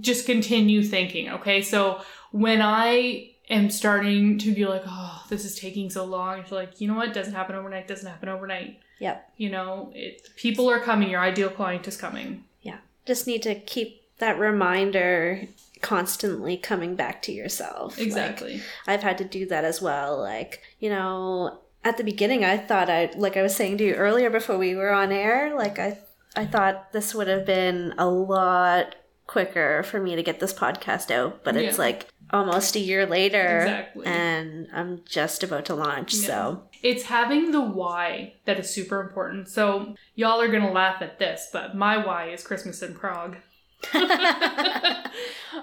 just continue thinking okay so when i am starting to be like oh this is taking so long it's like you know what doesn't happen overnight doesn't happen overnight Yep. you know it people are coming your ideal client is coming Yeah. just need to keep that reminder constantly coming back to yourself. Like, exactly I've had to do that as well. Like, you know, at the beginning I thought I like I was saying to you earlier before we were on air, like I I thought this would have been a lot quicker for me to get this podcast out, but it's Yeah. like almost a year later Exactly. and I'm just about to launch. Yeah. So, It's having the why that is super important. So, y'all are going to laugh at this, but my why is Christmas in Prague. [laughs] [laughs]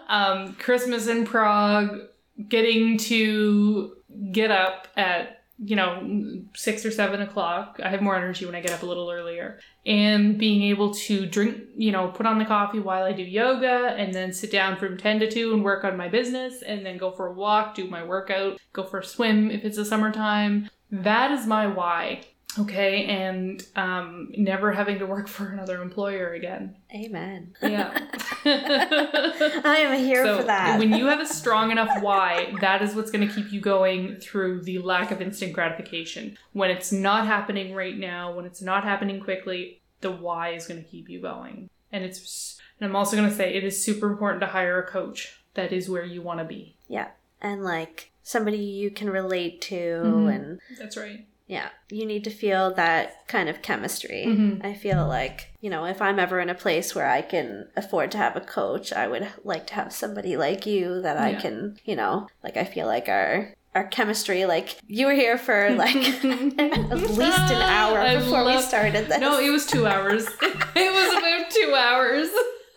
um, Christmas in Prague, getting to get up at, you know, six or seven o'clock. I have more energy when I get up a little earlier. And being able to drink, you know, put on the coffee while I do yoga and then sit down from 10 to 2 and work on my business and then go for a walk, do my workout, go for a swim if it's the summertime. That is my why. Okay. And um, never having to work [laughs] for another employer again. amen. Yeah. [laughs] I am here so for that. when you have a strong enough why, that is what's going to keep you going through the lack of instant gratification. When it's not happening right now, when it's not happening quickly, the why is going to keep you going. And it's and I'm also going to say it is super important to hire a coach that is where you want to be. Yeah. And like somebody you can relate to Mhm. and That's right. Yeah you need to feel that kind of chemistry Mhm. i feel like you know if i'm ever in a place where i can afford to have a coach i would like to have somebody like you that i Yeah. can you know like i feel like our our chemistry like you were here for like [laughs] at least an hour I before we started this No, it was two hours. [laughs] it was about two hours.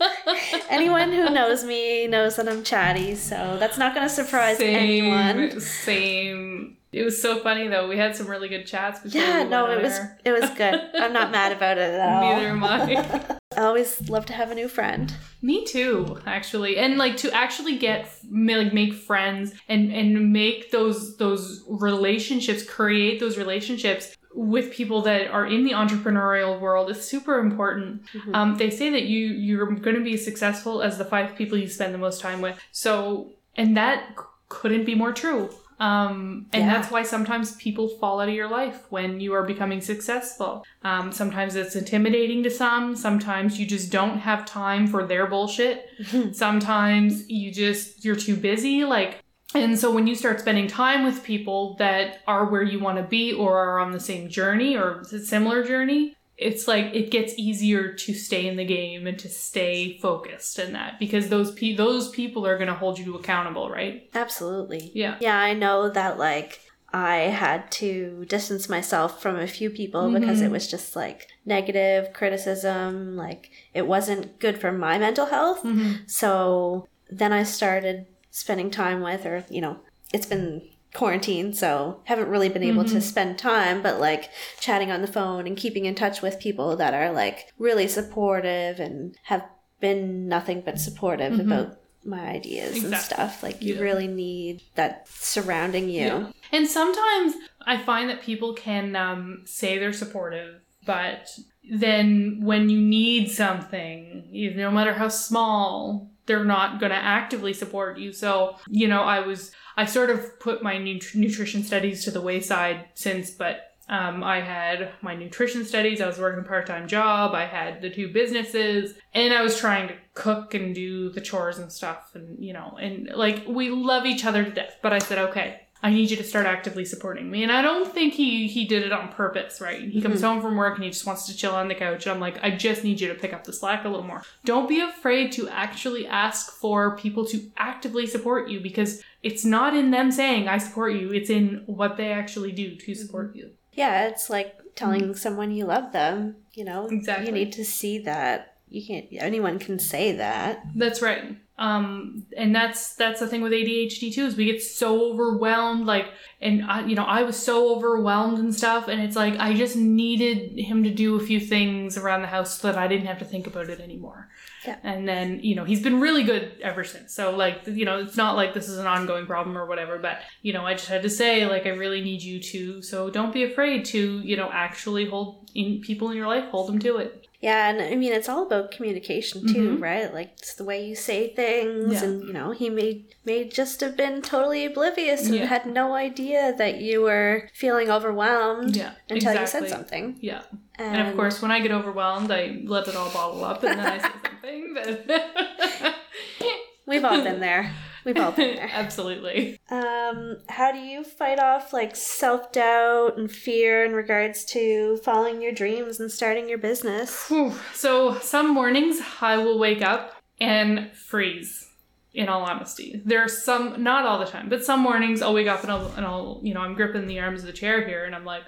[laughs] anyone who knows me knows that i'm chatty so that's not going to surprise same, anyone Same. It was so funny though. We had some really good chats. Yeah we no it was air. it was good i'm not [laughs] mad about it at all Neither am I. [laughs] I always love to have a new friend. Me too, actually, and like to actually get like make friends and and make those those relationships, create those relationships with people that are in the entrepreneurial world is super important. Mhm. Um, they say that you you're going to be successful as the five people you spend the most time with. So, and that couldn't be more true. Um, and Yeah. that's why sometimes people fall out of your life when you are becoming successful. Um, sometimes it's intimidating to some. Sometimes you just don't have time for their bullshit. [laughs] Sometimes you just you're too busy. Like, and so when you start spending time with people that are where you want to be or are on the same journey or similar journey, it's like it gets easier to stay in the game and to stay focused in that because those pe- those people are going to hold you accountable, right? Absolutely. Yeah. Yeah, I know that like I had to distance myself from a few people because Mhm. it was just like negative criticism, like it wasn't good for my mental health. Mm-hmm. So then I started spending time with, or, you know, it's been quarantine, so haven't really been able to Mhm. spend time, but like chatting on the phone and keeping in touch with people that are like really supportive and have been nothing but supportive Mhm. about my ideas and stuff. Like you Yeah. really need that surrounding you. Yeah. And sometimes I find that people can um, say they're supportive, but then when you need something, no matter how small, they're not going to actively support you. So, you know, I was, I sort of put my nut- nutrition studies to the wayside since, but um, I had my nutrition studies, I was working a part time job, I had the two businesses, and I was trying to cook and do the chores and stuff. And, you know, and like we love each other to death. But I said, okay, I need you to start actively supporting me. And I don't think he he did it on purpose, right? He comes mm-hmm. home from work and he just wants to chill on the couch. And I'm like, I just need you to pick up the slack a little more. Don't be afraid to actually ask for people to actively support you because it's not in them saying I support you. It's in what they actually do to mm-hmm. support you. Yeah, it's like telling mm-hmm. someone you love them, you know. Exactly. You need to see that. You can't anyone can say that. That's right. Um, and that's that's the thing with ADHD too is we get so overwhelmed. Like, and I, you know, I was so overwhelmed and stuff, and it's like I just needed him to do a few things around the house so that I didn't have to think about it anymore. Yeah. And then you know he's been really good ever since. So like you know it's not like this is an ongoing problem or whatever. But you know I just had to say like I really need you to. So don't be afraid to you know actually hold in people in your life hold them to it. Yeah, and I mean it's all about communication too, Mhm. right? Like it's the way you say things Yeah. and you know, he may may just have been totally oblivious and Yeah. had no idea that you were feeling overwhelmed Yeah. until you said something. Yeah. And, And of course, when I get overwhelmed, I let it all bottle up and then I say something. But [laughs] we've all been there. We've all been there. [laughs] Absolutely. Um, how do you fight off like self doubt and fear in regards to following your dreams and starting your business? Whew. So some mornings I will wake up and freeze. In all honesty, there are some, not all the time, but some mornings I'll wake up and I'll, and I'll, you know, I'm gripping the arms of the chair here, and I'm like,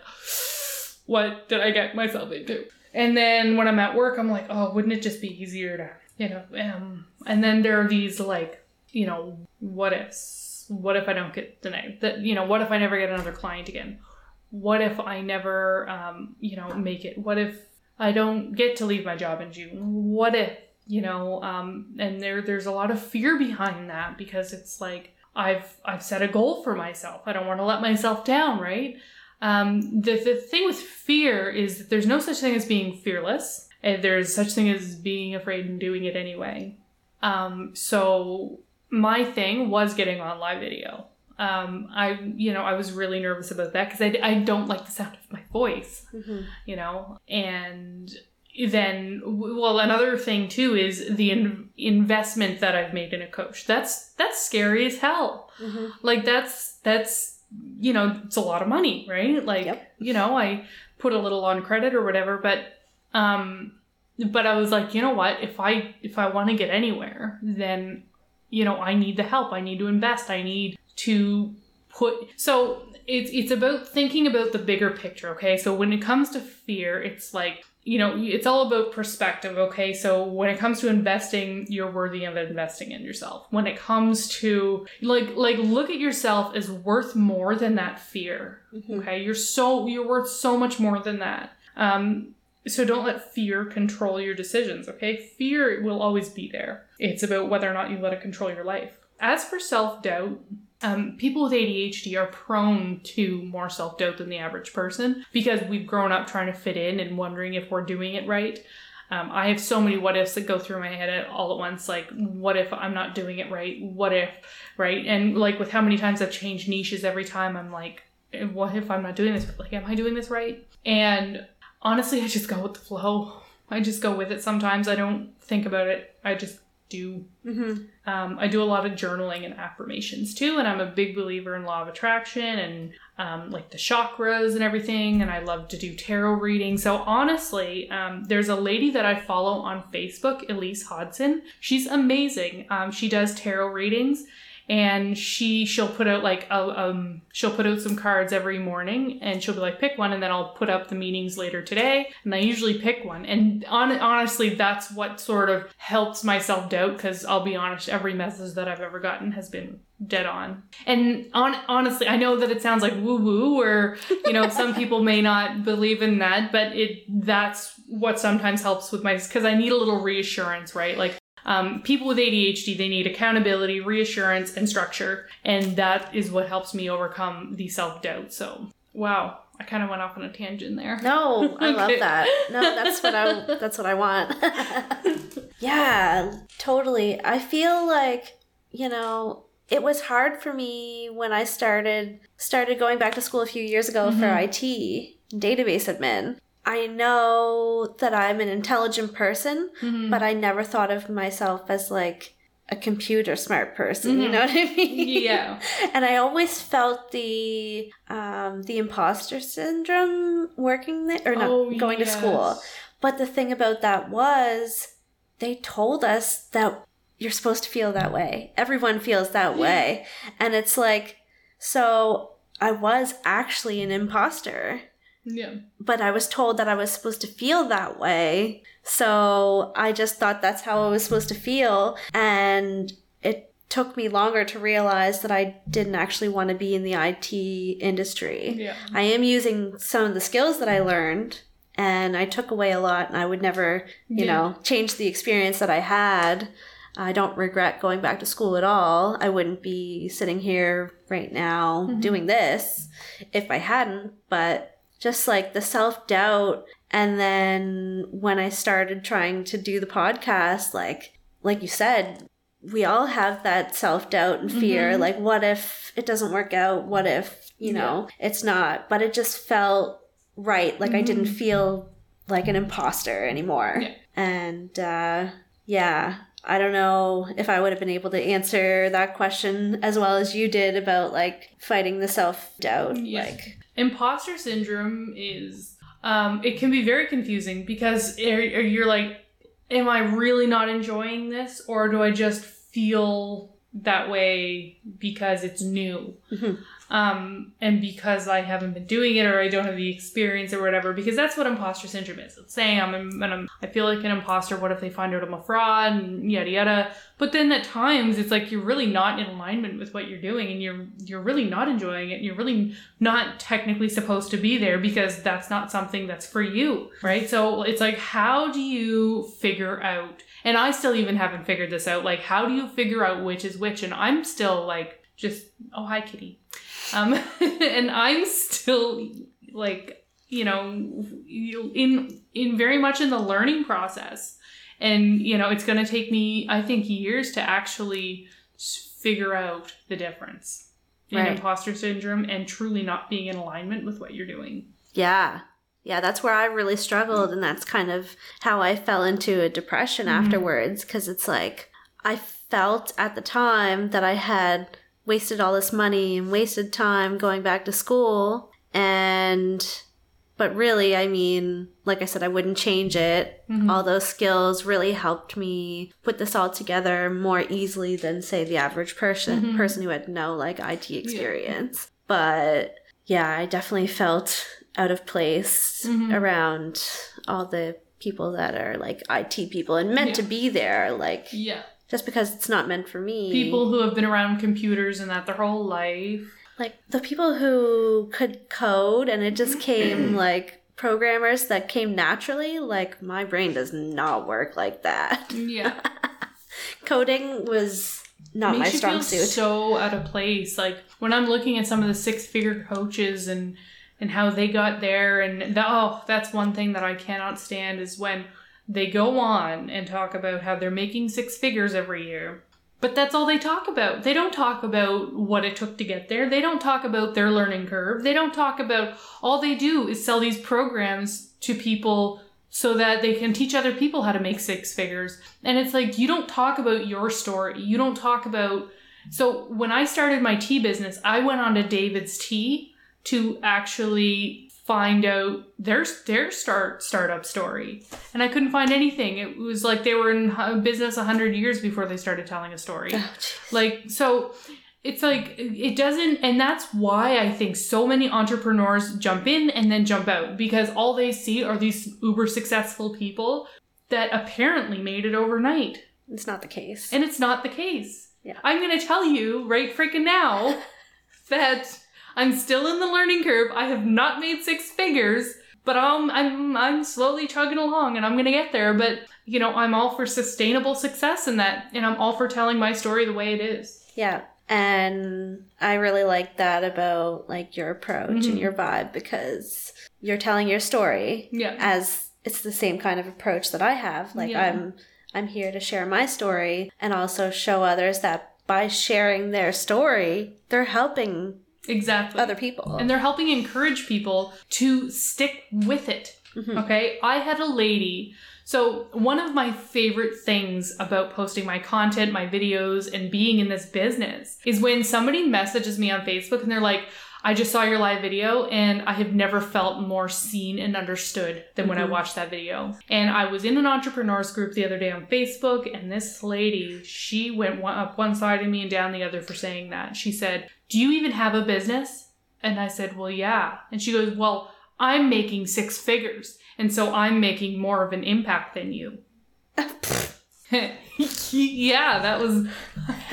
what did I get myself into? And then when I'm at work, I'm like, oh, wouldn't it just be easier to, you know, um, and then there are these like, you know, what ifs. What if I don't get tonight? That you know, what if I never get another client again? What if I never, um, you know, make it? What if I don't get to leave my job in June? What if, you know, um, and there there's a lot of fear behind that because it's like I've I've set a goal for myself. I don't want to let myself down, right? Um, the the thing with fear is that there's no such thing as being fearless. And there's such thing as being afraid and doing it anyway. Um, so my thing was getting on live video. Um, I, you know, I was really nervous about that because I, I don't like the sound of my voice Mm-hmm. you know and then well another thing too is the in- investment that i've made in a coach that's that's scary as hell Mm-hmm. like that's that's you know it's a lot of money right? Like Yep. you know i put a little on credit or whatever but um but i was like you know what? If i if i want to get anywhere then you know i need the help. I need to invest. I need to put so it's it's about thinking about the bigger picture okay? So when it comes to fear it's like you know it's all about perspective okay? So when it comes to investing you're worthy of investing in yourself. When it comes to like like look at yourself as worth more than that fear Mm-hmm. okay? You're so you're worth so much more than that. Um so don't let fear control your decisions okay? Fear will always be there. It's about whether or not you let it control your life. As for self-doubt um, people with ADHD are prone to more self doubt than the average person because we've grown up trying to fit in and wondering if we're doing it right. Um, I have so many what ifs that go through my head all at once. Like, what if I'm not doing it right? What if, right? And like with how many times I've changed niches every time, I'm like, eh, what if I'm not doing this? Like, am I doing this right? And honestly, [laughs] I just go with the flow. I just go with it sometimes. I don't think about it. I just do. Mm-hmm. Um, I do a lot of journaling and affirmations too, and I'm a big believer in law of attraction and um, like the chakras and everything. And I love to do tarot reading. So honestly, um, there's a lady that I follow on Facebook, Elise Hodson. She's amazing. Um, she does tarot readings and she she'll put out like a, um she'll put out some cards every morning and she'll be like pick one and then I'll put up the meetings later today and I usually pick one. And on, honestly that's what sort of helps my self doubt because I'll be honest every message that I've ever gotten has been dead on. And on honestly I know that it sounds like woo woo or you know some [laughs] people may not believe in that but it that's what sometimes helps with my because I need a little reassurance right? Like um, people with ADHD, they need accountability, reassurance, and structure. And that is what helps me overcome the self doubt. So, wow. I kind of went off on a tangent there. No, I love that. No, that's what I [laughs] that's what I want. [laughs] yeah, totally. I feel like, you know, it was hard for me when I started started going back to school a few years ago for Mhm. IT, database admin. I know that I'm an intelligent person, Mhm. but I never thought of myself as like a computer smart person. You Mhm. know what I mean? yeah. [laughs] and I always felt the um, the imposter syndrome working there or not Oh, going to school. But the thing about that was they told us that you're supposed to feel that way. Everyone feels that way, and it's like so. I was actually an imposter Yeah. but I was told that I was supposed to feel that way. So I just thought that's how I was supposed to feel. And it took me longer to realize that I didn't actually want to be in the IT industry. Yeah. I am using some of the skills that I learned and I took away a lot and I would never, you Yeah. know, change the experience that I had. I don't regret going back to school at all. I wouldn't be sitting here right now Mhm. doing this if I hadn't, but just like the self doubt and then when I started trying to do the podcast like like you said we all have that self doubt and fear Mhm. like what if it doesn't work out what if you know it's not but it just felt right like I didn't feel like an imposter anymore Yeah. and uh yeah I don't know if I would have been able to answer that question as well as you did about like fighting the self doubt. Yeah. Like, Imposter syndrome is, um, it can be very confusing because you're like, am I really not enjoying this or do I just feel that way because it's new? Mhm. Um, and because I haven't been doing it or I don't have the experience or whatever, because that's what imposter syndrome is. It's saying I'm, and I'm I feel like an imposter. What if they find out I'm a fraud and yada yada. But then at times it's like you're really not in alignment with what you're doing and you're you're really not enjoying it. And you're really not technically supposed to be there because that's not something that's for you, right? So it's like how do you figure out and I still even haven't figured this out like how do you figure out which is which and I'm still like just oh hi kitty. Um [laughs] and I'm still like you know you- in in very much in the learning process and you know it's going to take me i think years to actually figure out the difference in Right. imposter syndrome and truly not being in alignment with what you're doing yeah. Yeah, that's where I really struggled. And that's kind of how I fell into a depression Mhm. afterwards. Cause it's like, I felt at the time that I had wasted all this money and wasted time going back to school. And, but really, I mean, like I said, I wouldn't change it. Mhm. all those skills really helped me put this all together more easily than say the average person Mhm. person who had no like IT experience. But yeah, I definitely felt out of place Mhm. around all the people that are like IT people and meant Yeah. to be there like yeah just because it's not meant for me. people who have been around computers and that their whole life. Like the people who could code and it just came mm. like programmers that came naturally like my brain does not work like that. Yeah. [laughs] Coding was not my Makes you strong feel suit. so out of place. Like when I'm looking at some of the six figure coaches and and how they got there, and that, oh, that's one thing that I cannot stand is when they go on and talk about how they're making six figures every year. But that's all they talk about. They don't talk about what it took to get there. They don't talk about their learning curve. They don't talk about all they do is sell these programs to people so that they can teach other people how to make six figures. And it's like you don't talk about your story. You don't talk about so when I started my tea business, I went on to David's Tea to actually find out their their start startup story, and I couldn't find anything. It was like they were in business hundred years before they started telling a story. Oh, like so, it's like it doesn't, and that's why I think so many entrepreneurs jump in and then jump out because all they see are these uber successful people that apparently made it overnight, it's not the case. and it's not the case. Yeah. I'm gonna tell you right freaking now [laughs] that I'm still in the learning curve. I have not made six figures, but I'm I'm I'm slowly chugging along and I'm gonna get there. But you know, I'm all for sustainable success in that, and I'm all for telling my story the way it is. Yeah. And I really like that about like your approach and Mhm. your vibe because you're telling your story Yeah. as it's the same kind of approach that I have. Like Yeah. I'm I'm here to share my story and also show others that by sharing their story, they're helping Exactly. other people. and they're helping encourage people to stick with it. Mhm. Okay, I had a lady. So, one of my favorite things about posting my content, my videos, and being in this business is when somebody messages me on Facebook and they're like, I just saw your live video and I have never felt more seen and understood than when I Mhm. watched that video. And I was in an entrepreneurs group the other day on Facebook, and this lady, she went one, up one side of me and down the other for saying that. She said, Do you even have a business? And I said, Well, yeah. And she goes, Well, I'm making six figures, and so I'm making more of an impact than you. [laughs] [laughs] [laughs] yeah, that was.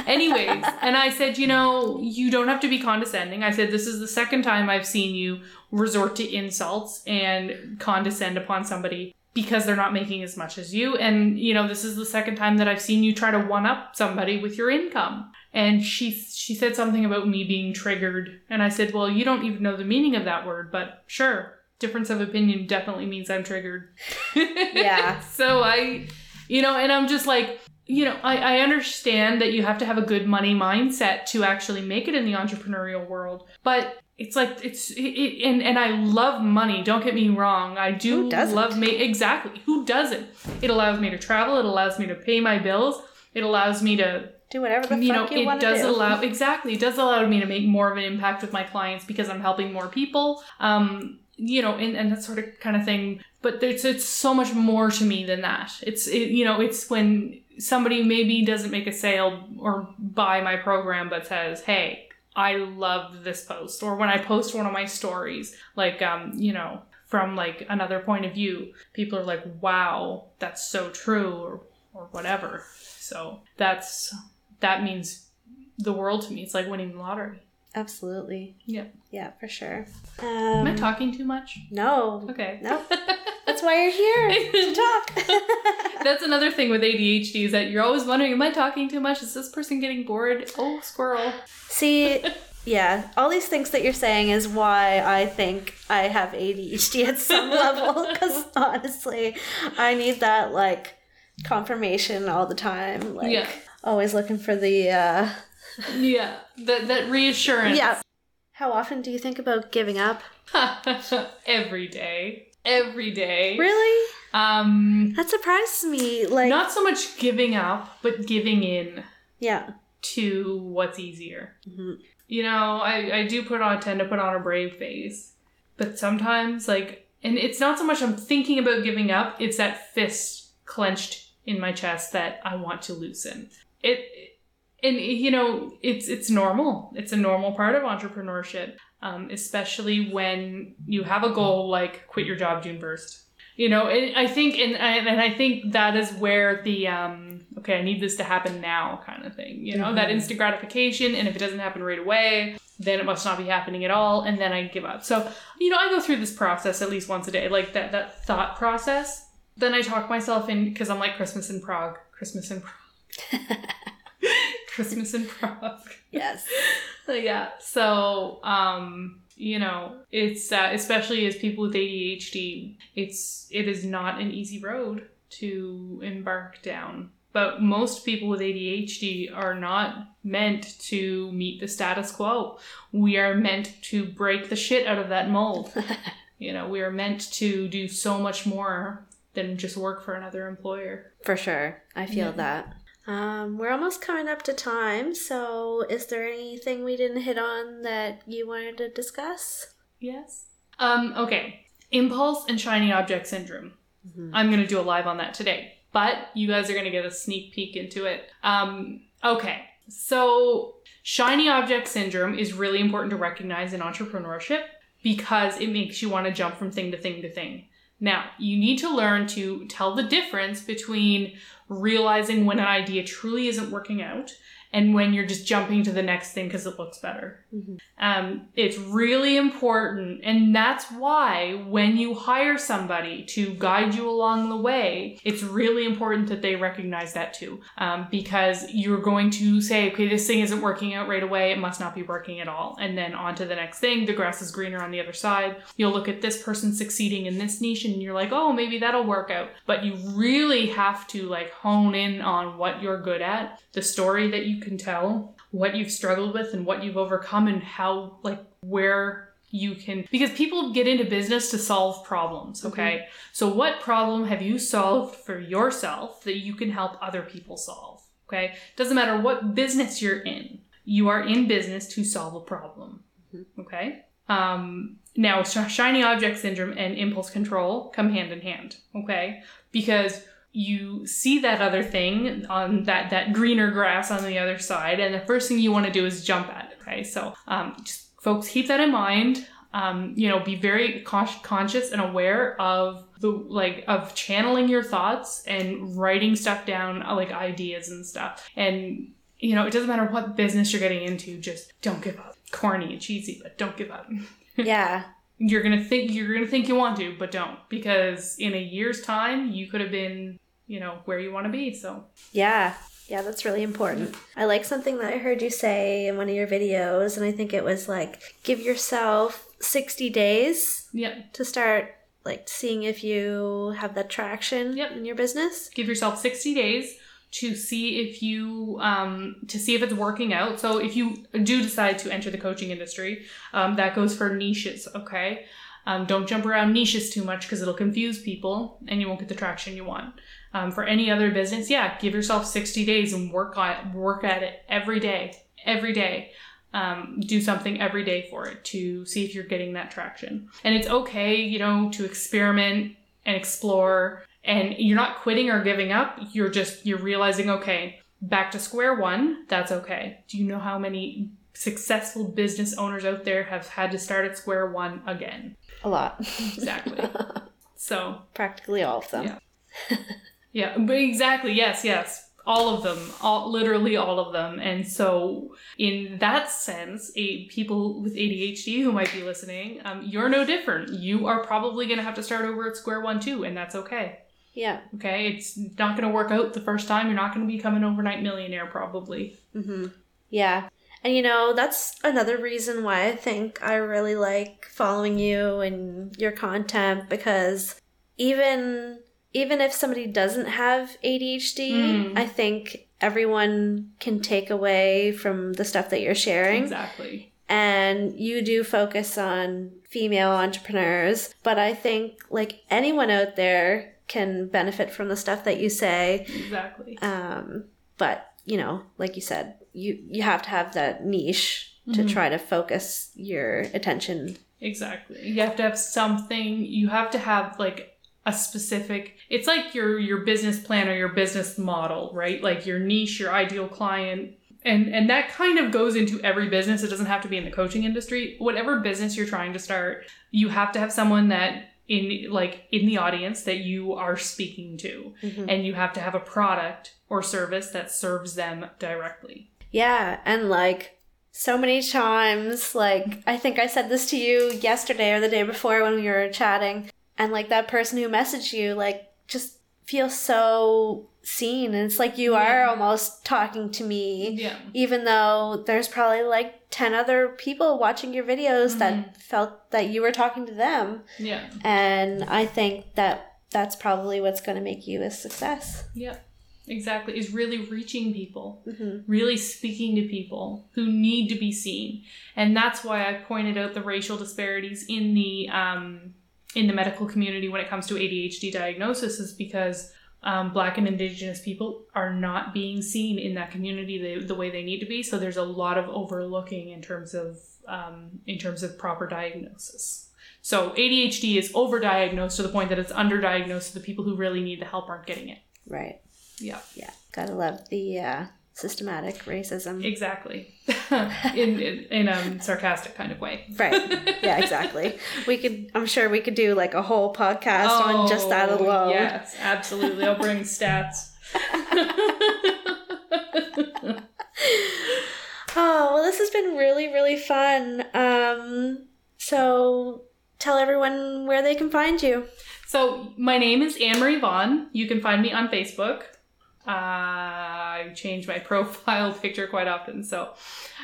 Anyways, and I said, you know, you don't have to be condescending. I said, this is the second time I've seen you resort to insults and condescend upon somebody because they're not making as much as you. And, you know, this is the second time that I've seen you try to one up somebody with your income. And she she said something about me being triggered. And I said, well, you don't even know the meaning of that word, but sure. Difference of opinion definitely means I'm triggered. [laughs] Yeah. so I, you know, and I'm just like, you know, I, I understand that you have to have a good money mindset to actually make it in the entrepreneurial world. But it's like it's it, it, and and I love money. Don't get me wrong. I do love me exactly. Who doesn't? It allows me to travel. It allows me to pay my bills. It allows me to do whatever the you know fuck you it want to does do. allow exactly it does allow me to make more of an impact with my clients because i'm helping more people um you know and, and that sort of kind of thing but it's it's so much more to me than that it's it, you know it's when somebody maybe doesn't make a sale or buy my program but says hey i love this post or when i post one of my stories like um you know from like another point of view people are like wow that's so true or or whatever so that's that means the world to me. It's like winning the lottery. Absolutely. Yeah. Yeah, for sure. Am I Um, talking too much? no. Okay. No. [laughs] That's why you're here to [laughs] talk. [laughs] That's another thing with ADHD is that you're always wondering, am I talking too much? Is this person getting bored? Oh, squirrel. See, yeah, all these things that you're saying is why I think I have ADHD at some level. Because honestly, I need that like confirmation all the time. Like, Yeah. always looking for the. uh Yeah. That that reassurance. Yeah. How often do you think about giving up? [laughs] Every day. Every day. Really? Um That surprises me. Like, not so much giving up, but giving in yeah. to what's easier. Mhm. You know, I, I do put on tend to put on a brave face. But sometimes like and it's not so much I'm thinking about giving up, it's that fist clenched in my chest that I want to loosen. It and you know, it's it's normal. It's a normal part of entrepreneurship. Um, especially when you have a goal like quit your job June 1st. You know, and I think and I, and I think that is where the um okay, I need this to happen now kind of thing. You know, that Mhm. instant gratification and if it doesn't happen right away, then it must not be happening at all and then I give up. So, you know, I go through this process at least once a day, like that that thought process. Then I talk myself in because I'm like Christmas in Prague, Christmas in Prague. [laughs] Christmas in Prague. Yes. [laughs] yeah. So, um, you know, it's uh, especially as people with ADHD, it's it is not an easy road to embark down. But most people with ADHD are not meant to meet the status quo. We are meant to break the shit out of that mold. [laughs] you know, we are meant to do so much more than just work for another employer. For sure. I feel Yeah. that. Um, we're almost coming up to time, so is there anything we didn't hit on that you wanted to discuss? Yes. Um, okay. Impulse and shiny object syndrome. Mhm. I'm going to do a live on that today, but you guys are going to get a sneak peek into it. Um, okay. So, shiny object syndrome is really important to recognize in entrepreneurship because it makes you want to jump from thing to thing to thing. Now, you need to learn to tell the difference between realizing when an idea truly isn't working out and when you're just jumping to the next thing because it looks better. Mhm. Um, it's really important, and that's why when you hire somebody to guide you along the way, it's really important that they recognize that too, um, because you're going to say, "Okay, this thing isn't working out right away; it must not be working at all," and then on to the next thing. The grass is greener on the other side. You'll look at this person succeeding in this niche, and you're like, "Oh, maybe that'll work out." But you really have to like hone in on what you're good at, the story that you can tell, what you've struggled with and what you've overcome and how like where you can because people get into business to solve problems okay? So what problem have you solved for yourself that you can help other people solve okay? Doesn't matter what business you're in you are in business to solve a problem okay? Um now sh- shiny object syndrome and impulse control come hand in hand okay? Because you see that other thing on that that greener grass on the other side and the first thing you want to do is jump at it okay? So um, just folks keep that in mind. Um, you know be very con- conscious and aware of the like of channeling your thoughts and writing stuff down uh, like ideas and stuff. And you know it doesn't matter what business you're getting into just don't give up. Corny and cheesy but don't give up. [laughs] Yeah. You're gonna think you're gonna think you want to, but don't because in a year's time you could have been, you know, where you want to be. So Yeah. Yeah, that's really important. I like something that I heard you say in one of your videos, and I think it was like give yourself 60 days yeah, to start like seeing if you have that traction Yep. in your business. give yourself 60 days to see if you um, to see if it's working out. So if you do decide to enter the coaching industry, um, that goes for niches. Okay. Um, don't jump around niches too much because it'll confuse people and you won't get the traction you want. Um, for any other business, yeah, give yourself 60 days and work on it, work at it every day, every day. Um, do something every day for it to see if you're getting that traction. And it's okay, you know, to experiment and explore and you're not quitting or giving up. You're just, you're realizing, okay, back to square one. That's okay. Do you know how many successful business owners out there have had to start at square one again? A lot. Exactly. [laughs] So, Practically all of them. Yeah. Yeah, but exactly. Yes, yes. All of them, all literally all of them. And so, in that sense, a, people with ADHD who might be listening, um, you're no different. You are probably going to have to start over at square one too, and that's okay. Yeah. Okay, it's not going to work out the first time. You're not going to become an overnight millionaire, probably. hmm Yeah. And you know, that's another reason why I think I really like following you and your content because even even if somebody doesn't have ADHD, Mm. I think everyone can take away from the stuff that you're sharing. Exactly. And you do focus on female entrepreneurs, but I think like anyone out there can benefit from the stuff that you say. Exactly. Um, but you know, like you said, you you have to have that niche to Mhm. try to focus your attention. Exactly. You have to have something. You have to have like a specific. It's like your your business plan or your business model, right? Like your niche, your ideal client, and and that kind of goes into every business. It doesn't have to be in the coaching industry. Whatever business you're trying to start, you have to have someone that in like in the audience that you are speaking to, mm-hmm. and you have to have a product or service that serves them directly. Yeah, and like so many times, like I think I said this to you yesterday or the day before when we were chatting, and like that person who messaged you, like just feels so seen, and it's like you are almost talking to me. Yeah. even though there's probably like 10 other people watching your videos Mhm. that felt that you were talking to them Yeah. and i think that that's probably what's going to make you a success Yeah. Exactly. Is really reaching people. hmm really speaking to people who need to be seen. And that's why I pointed out the racial disparities in the um, in the medical community when it comes to ADHD diagnosis is because um, Black and Indigenous people are not being seen in that community the, the way they need to be. So there's a lot of overlooking in terms of um, in terms of proper diagnosis. So ADHD is overdiagnosed to the point that it's underdiagnosed. So the people who really need the help aren't getting it. Right. Yeah. Yeah. Gotta love the uh, systematic racism. Exactly. [laughs] in, in in a sarcastic kind of way. Right. [laughs] Yeah, exactly. we could I'm sure we could do like a whole podcast on just that Oh, alone. Yes, absolutely. I'll bring stats. [laughs] Oh, well this has been really, really fun. Um so tell everyone where they can find you. So my name is Anne Marie Vaughan. You can find me on Facebook. I change my [laughs] profile picture quite often, so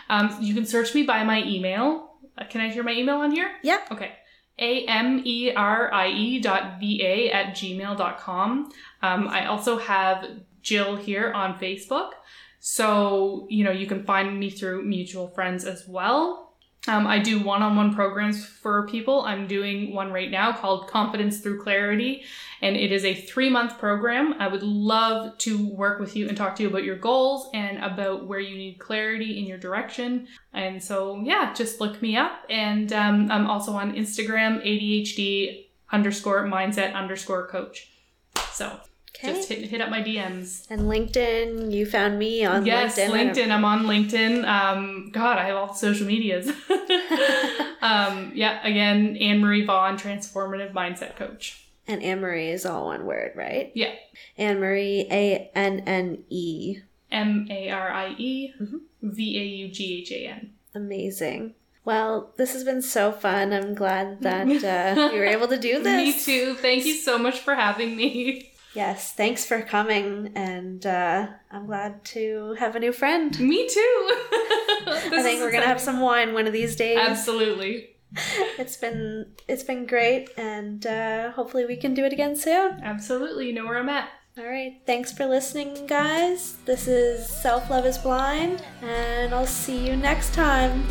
um, you can search me by my email. Uh, can I hear my email on here? Yeah. Okay. A M E R I E dot V A at gmail dot com. Um, I also have Jill here on Facebook. So, you know, you can find me through mutual friends as well. Um, I do one on one programs for people. I'm doing one right now called Confidence Through Clarity, and it is a three month program. I would love to work with you and talk to you about your goals and about where you need clarity in your direction. And so, yeah, just look me up. And um, I'm also on Instagram, ADHD underscore mindset underscore coach. So Okay. just hit, hit up my DMs. and LinkedIn, you found me on yes, LinkedIn. LinkedIn. I'm on LinkedIn. Um, God, I have all the social medias. [laughs] [laughs] um, yeah, again, Anne Marie Vaughan, transformative mindset coach. And Anne Marie is all one word, right? Yeah. Anne Marie, A N N E. M A R I E Mhm. V A U G H A N. Amazing. Well, this has been so fun. I'm glad that [laughs] uh, we were able to do this. Me too. Thank you so much for having me. Yes, thanks for coming, and uh, I'm glad to have a new friend. Me too. [laughs] I think we're gonna have some wine one of these days. Absolutely. [laughs] It's been it's been great, and uh, hopefully we can do it again soon. Absolutely. You know where I'm at. All right, thanks for listening, guys. This is Self Love is Blind, and I'll see you next time.